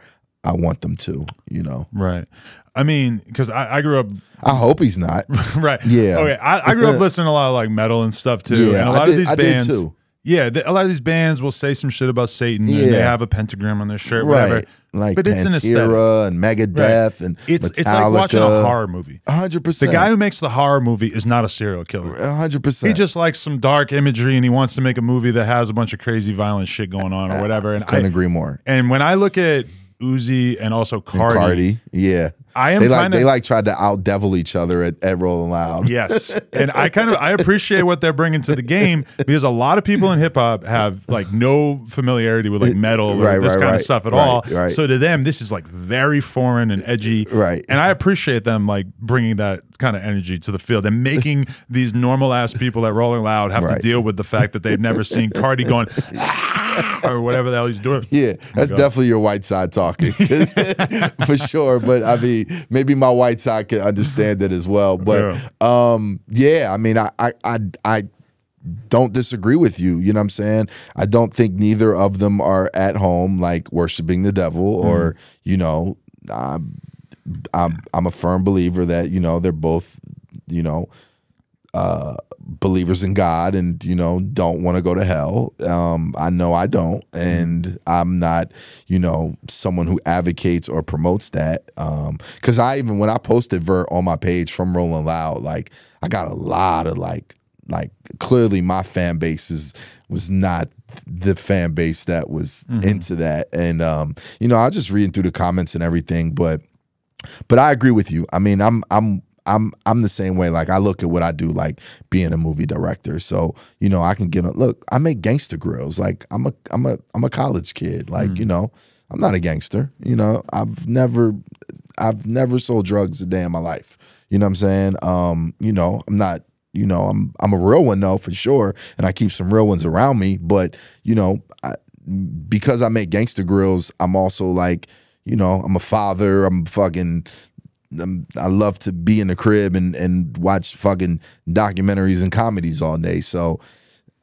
I want them to, you know. Right. I mean, because I, I, grew up. I hope he's not. right. Yeah. Okay. I, I, grew up listening to a lot of like metal and stuff too. Yeah. And a lot did, of these bands. too. Yeah, a lot of these bands will say some shit about Satan. Yeah. and they have a pentagram on their shirt, right. whatever. Like but it's Pantera an and Megadeth right. and it's Metallica. it's like watching a horror movie. hundred percent. The guy who makes the horror movie is not a serial killer. hundred percent. He just likes some dark imagery and he wants to make a movie that has a bunch of crazy violent shit going on or whatever. And I couldn't I, agree more. And when I look at Uzi and also Carti. And Carti, yeah. I am they like kinda, they like tried to out devil each other at, at Rolling Loud. Yes, and I kind of I appreciate what they're bringing to the game because a lot of people in hip hop have like no familiarity with like metal or right, this right, kind right, of stuff at all. So to them, this is like very foreign and edgy. Right, and I appreciate them like bringing that kind of energy to the field and making these normal ass people at Rolling Loud have to deal with the fact that they've never seen Carti going. or whatever the hell he's doing. Yeah, that's definitely your white side talking for sure. But I mean, maybe my white side can understand it as well. But yeah, um, yeah I mean, I, I, I, I don't disagree with you. You know what I'm saying? I don't think neither of them are at home like worshiping the devil or, mm. you know, I'm, I'm I'm a firm believer that, you know, they're both, you know, uh, believers in God and you know don't want to go to hell. Um, I know I don't, and I'm not you know someone who advocates or promotes that. Because um, I even when I posted Vert on my page from Rolling Loud, like I got a lot of like like clearly my fan base is was not the fan base that was mm-hmm. into that, and um, you know I was just reading through the comments and everything, but but I agree with you. I mean, I'm I'm I'm I'm the same way. Like I look at what I do, like being a movie director. So you know, I can get a look. I make Gangsta Grillz. Like I'm a I'm a I'm a college kid. Like mm. you know, I'm not a gangster. You know, I've never I've never sold drugs a day in my life. You know what I'm saying? Um, you know, I'm not. You know, I'm I'm a real one though for sure, and I keep some real ones around me. But you know, I, because I make Gangsta Grillz, I'm also like you know, I'm a father. I'm fucking I'm, i love to be in the crib and and watch fucking documentaries and comedies all day. So,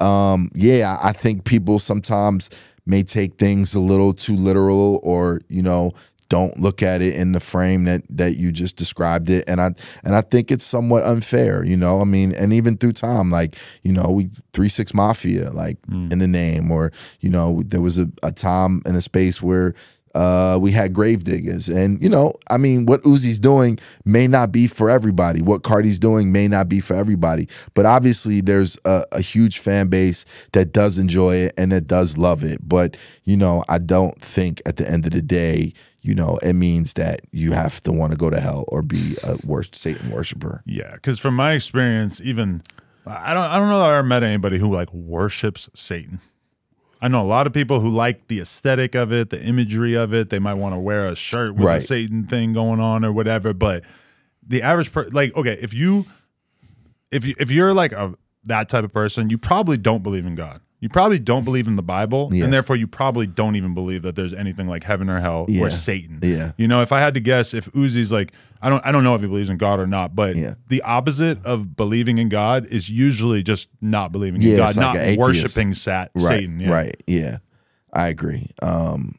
um, yeah, I think people sometimes may take things a little too literal, or you know, don't look at it in the frame that that you just described it. And I and I think it's somewhat unfair. You know, I mean, and even through time, like you know, we three six mafia, like mm. in the name, or you know, there was a, a time in a space where Uh, we had Gravediggaz, and you know, I mean, what Uzi's doing may not be for everybody. What Carti's doing may not be for everybody. But obviously, there's a, a huge fan base that does enjoy it and that does love it. But you know, I don't think at the end of the day, you know, it means that you have to want to go to hell or be a worst Satan worshiper. Yeah, because from my experience, even I don't I don't know that I ever met anybody who like worships Satan. I know a lot of people who like the aesthetic of it, the imagery of it. They might want to wear a shirt with Right. a Satan thing going on or whatever. But the average person, like, okay, if you if you if you're like a that type of person, you probably don't believe in God. You probably don't believe in the Bible, Yeah. and therefore you probably don't even believe that there's anything like heaven or hell Yeah. or Satan. Yeah. You know, if I had to guess, if Uzi's like, I don't, I don't know if he believes in God or not, but Yeah. the opposite of believing in God is usually just not believing in God, it's like not worshiping sat, Right, Satan. Yeah. right, yeah, I agree. Um,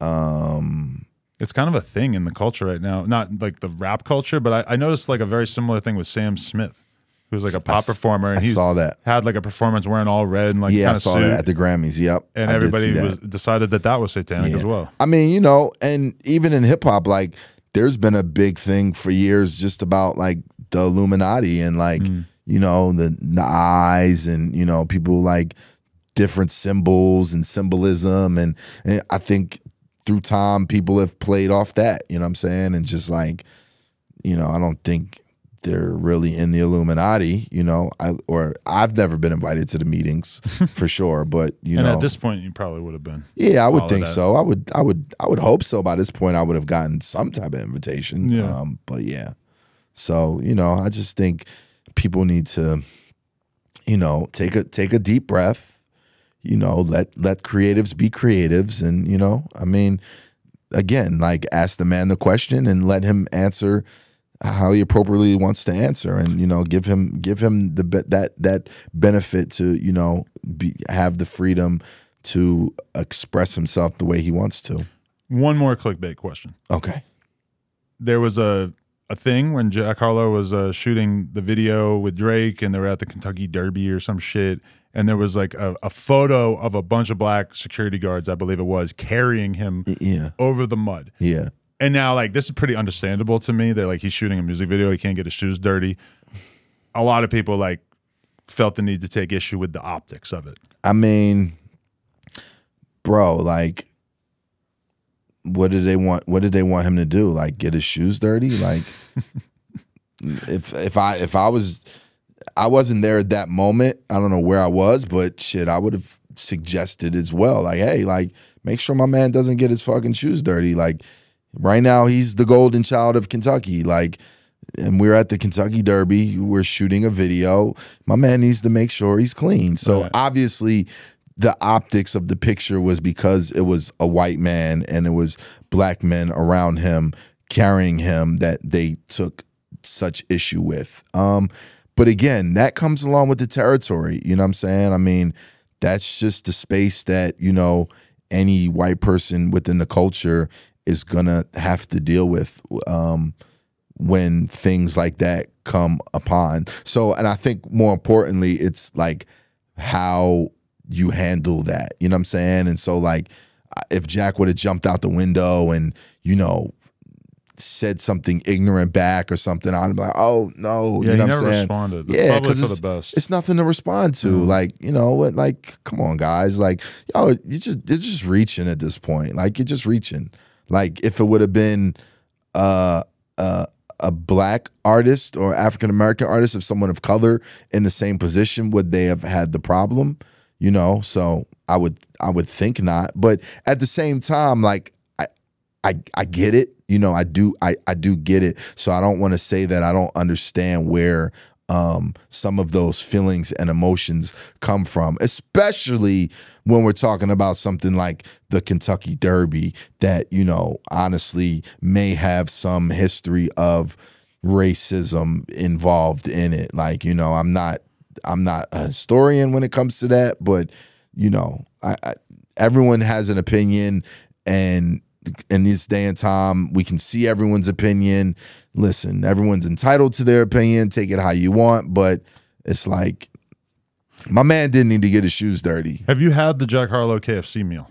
um, It's kind of a thing in the culture right now, not like the rap culture, but I, I noticed like a very similar thing with Sam Smith, who's like a pop s- performer, and I he saw that. had like a performance wearing all red and like yeah, I saw suit, that at the Grammys. Yep, and I everybody was decided that that was satanic Yeah. as well. I mean, you know, and even in hip hop, like there's been a big thing for years just about like the Illuminati and like Mm. you know the, the eyes and you know people like different symbols and symbolism and, and I think through time people have played off that. You know what I'm saying? And just like you know, I don't think they're really in the Illuminati. You know, I or I've never been invited to the meetings for sure, but you and know, at this point, you probably would have been. yeah, I would think so. I would, I would, I would hope so. By this point, I would have gotten some type of invitation. Yeah. Um, but yeah, so you know, I just think people need to, you know, take a take a deep breath. You know, let let creatives be creatives, and you know, I mean, again, like ask the man the question and let him answer how he appropriately wants to answer and you know give him give him the be- that that benefit to you know be, have the freedom to express himself the way he wants to One more clickbait question. okay there was a a thing when Jack Harlow was uh, shooting the video with Drake, and they were at the Kentucky Derby or some shit, and there was like a, a photo of a bunch of black security guards, I believe it was, carrying him yeah over the mud. yeah And now, like, this is pretty understandable to me that like he's shooting a music video, he can't get his shoes dirty. A lot of people like felt the need to take issue with the optics of it. i mean bro like what did they want what did they want him to do like get his shoes dirty like if if i if i was i wasn't there at that moment i don't know where i was but shit i would have suggested as well like hey like make sure my man doesn't get his fucking shoes dirty like right now he's the golden child of kentucky like and we're at the Kentucky Derby. We're shooting a video. My man needs to make sure he's clean. So Right. obviously, the optics of the picture was because it was a white man and it was black men around him carrying him that they took such issue with. Um, but again, that comes along with the territory. You know what I'm saying? I mean, that's just the space that you know any white person within the culture is gonna have to deal with. Um, when things like that come upon. So, and I think more importantly, it's like how you handle that. You know what I'm saying? And so, like, if Jack would have jumped out the window and, you know, said something ignorant back or something, I'd be like, oh, no. Yeah, you know what I'm saying? responded. That's Yeah, probably for it's, the best. it's nothing to respond to. Like, you know, what like, come on, guys. Like, yo, you just you're just reaching at this point. Like, you're just reaching. Like, if it would have been uh uh a black artist or African American artist, if someone of color in the same position, would they have had the problem? You know, so I would I would think not. But at the same time, like I I I get it. You know, I do I I do get it. So I don't want to say that I don't understand where um, some of those feelings and emotions come from, especially when we're talking about something like the Kentucky Derby that, you know, honestly may have some history of racism involved in it. Like, you know, I'm not I'm not a historian when it comes to that, but you know, I, I everyone has an opinion and in this day and time we can see everyone's opinion listen everyone's entitled to their opinion take it how you want but it's like my man didn't need to get his shoes dirty Have you had the Jack Harlow KFC meal?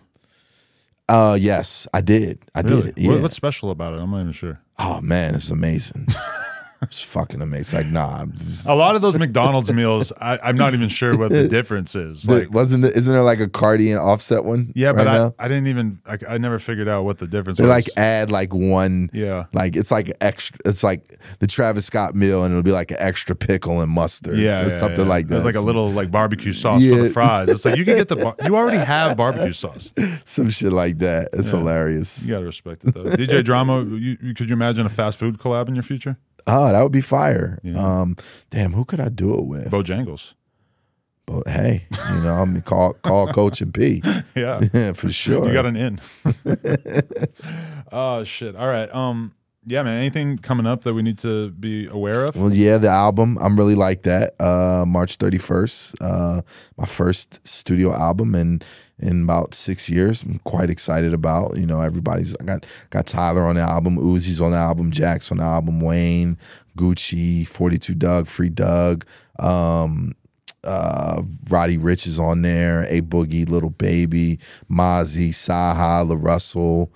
Uh, yes, I did. I Really? did. Yeah. What's special about it? I'm not even sure. oh man, it's amazing. it's fucking amazing. Like nah, A lot of those McDonald's meals, I, I'm not even sure what the difference is. the- Like, wasn't there, isn't there like a Cardi and Offset one? yeah, but right? I, I didn't even, I, I never figured out what the difference they was. like add like one. yeah. Like it's like extra. It's like the Travis Scott meal, and it'll be like an extra pickle and mustard, Yeah, or yeah, something yeah. like that. There's like a little like barbecue sauce for the fries. It's like you can get the bar- you already have barbecue sauce. some shit like that. It's Yeah. hilarious. You gotta respect it though. DJ Drama, you, could you imagine a fast food collab in your future? Oh, that would be fire. Yeah. Um, damn, who could I do it with? Bojangles. But hey, you know, I mean, call call Coach and P. Yeah. Yeah, for sure. You got an in. oh shit. All right. Um yeah, man. Anything coming up that we need to be aware of? Well, yeah, the album. I'm really like that. Uh, March 31st, uh, my first studio album in in about six years. I'm quite excited about. You know, everybody's. I got got Tyler on the album, Uzi's on the album, Jack's on the album, Wayne, Gucci, 42 Dugg, Free Dugg. Um, uh, Roddy Ricch is on there, A Boogie, Lil Baby, Mozzy, Saha, La Russell,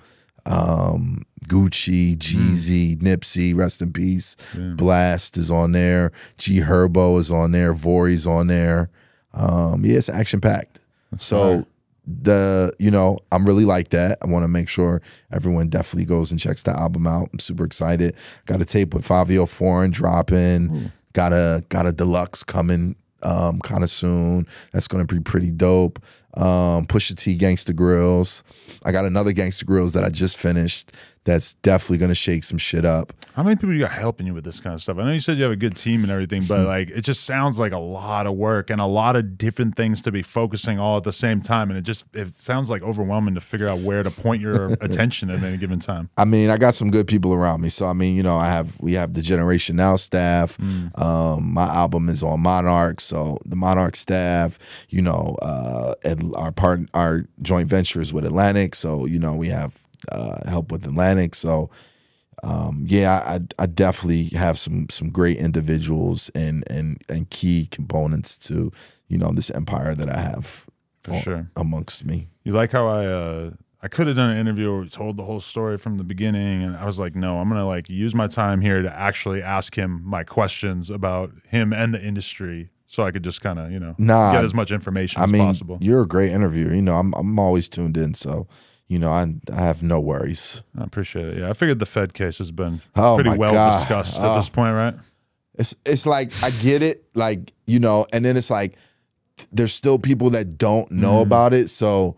um, Gucci, Jeezy, Nipsey, rest in peace. Blxst is on there. G Herbo is on there. Vory's on there. Um, yeah, it's action packed. So the you know I'm really like that. I want to make sure everyone definitely goes and checks the album out. I'm super excited. Got a tape with Fabio Foreign dropping. Got a got a deluxe coming um, kind of soon. That's gonna be pretty dope. Um, Pusha T Gangsta Grillz. I got another Gangsta Grillz that I just finished. That's definitely gonna shake some shit up. How many people you got helping you with this kind of stuff? I know you said you have a good team and everything, but like it just sounds like a lot of work and a lot of different things to be focusing all at the same time. And it just it sounds like overwhelming to figure out where to point your attention at any given time. I mean, I got some good people around me. So I mean, you know, I have we have the Generation Now staff. Um, my album is on Monarch, so the Monarch staff, you know, uh, and our part our joint ventures with Atlantic. So you know, we have uh, help with Atlantic. So um, yeah, I, I definitely have some some great individuals and and and key components to you know this empire that I have For sure. amongst me. You like how I uh I could have done an interview where we told the whole story from the beginning and I was like, no, I'm gonna like use my time here to actually ask him my questions about him and the industry so I could just kind of, you know, Nah, get as much information I as mean, possible. you're a great interviewer. You know, I'm I'm always tuned in, so you know, I I have no worries. I appreciate it. Yeah, I figured the Fed case has been Oh, pretty well God. discussed at Oh. this point, right? It's it's like I get it, like you know, and then it's like there's still people that don't know Mm-hmm. about it. So,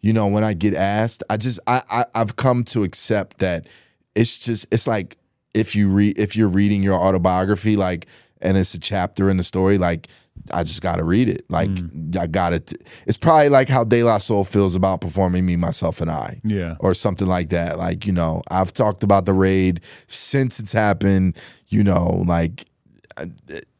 you know, when I get asked, I just I, I I've come to accept that it's just it's like if you read if you're reading your autobiography, like, and it's a chapter in the story, like. I just got to read it. Like Mm. I got it. It's probably like how De La Soul feels about performing me, myself, and I. Yeah. or something like that. Like, you know, I've talked about the raid since it's happened, you know, like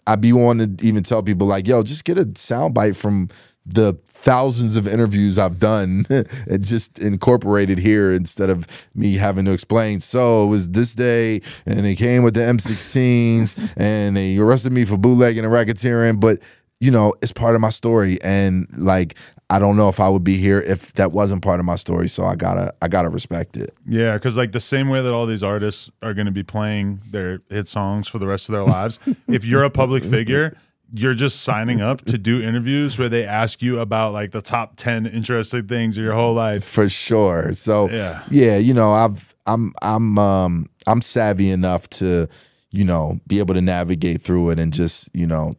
I'd be wanting to even tell people like, yo, just get a soundbite from the thousands of interviews I've done and just incorporated here instead of me having to explain. So it was this day and they came with the M16s and they arrested me for bootlegging and racketeering, but you know, it's part of my story. And like I don't know if I would be here if that wasn't part of my story. So I gotta I gotta respect it. Yeah, because like the same way that all these artists are going to be playing their hit songs for the rest of their lives, if you're a public figure, you're just signing up to do interviews where they ask you about like the top ten interesting things of your whole life. for sure. So Yeah. yeah, you know, I've I'm I'm um I'm savvy enough to, you know, be able to navigate through it and just, you know,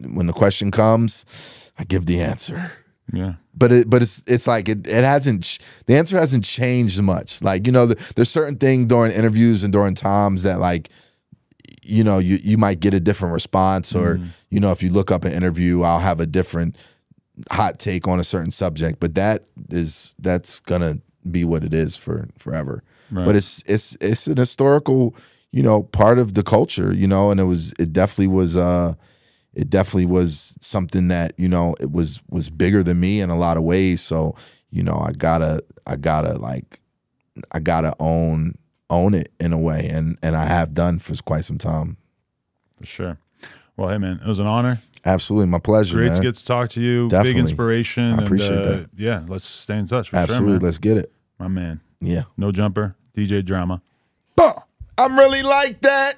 when the question comes, I give the answer. Yeah, But it but it's it's like it it hasn't ch- the answer hasn't changed much. Like, you know, the, there's certain thing during interviews and during times that like you know, you you might get a different response or you know, if you look up an interview, I'll have a different hot take on a certain subject, but that is that's gonna be what it is for forever. Right. But it's it's it's an historical, you know, part of the culture, you know, and it was it definitely was uh it definitely was something that, you know, it was was bigger than me in a lot of ways. So, you know, I gotta I gotta like I gotta own own it in a way and and I have done for quite some time. for sure. Well, hey man, it was an honor. Absolutely, my pleasure, Great man. to get to talk to you. Big inspiration. I appreciate and, uh, that. Yeah, let's stay in touch. For Absolutely, Sure, let's get it. my man. Yeah. No jumper, DJ drama. I'm really like that.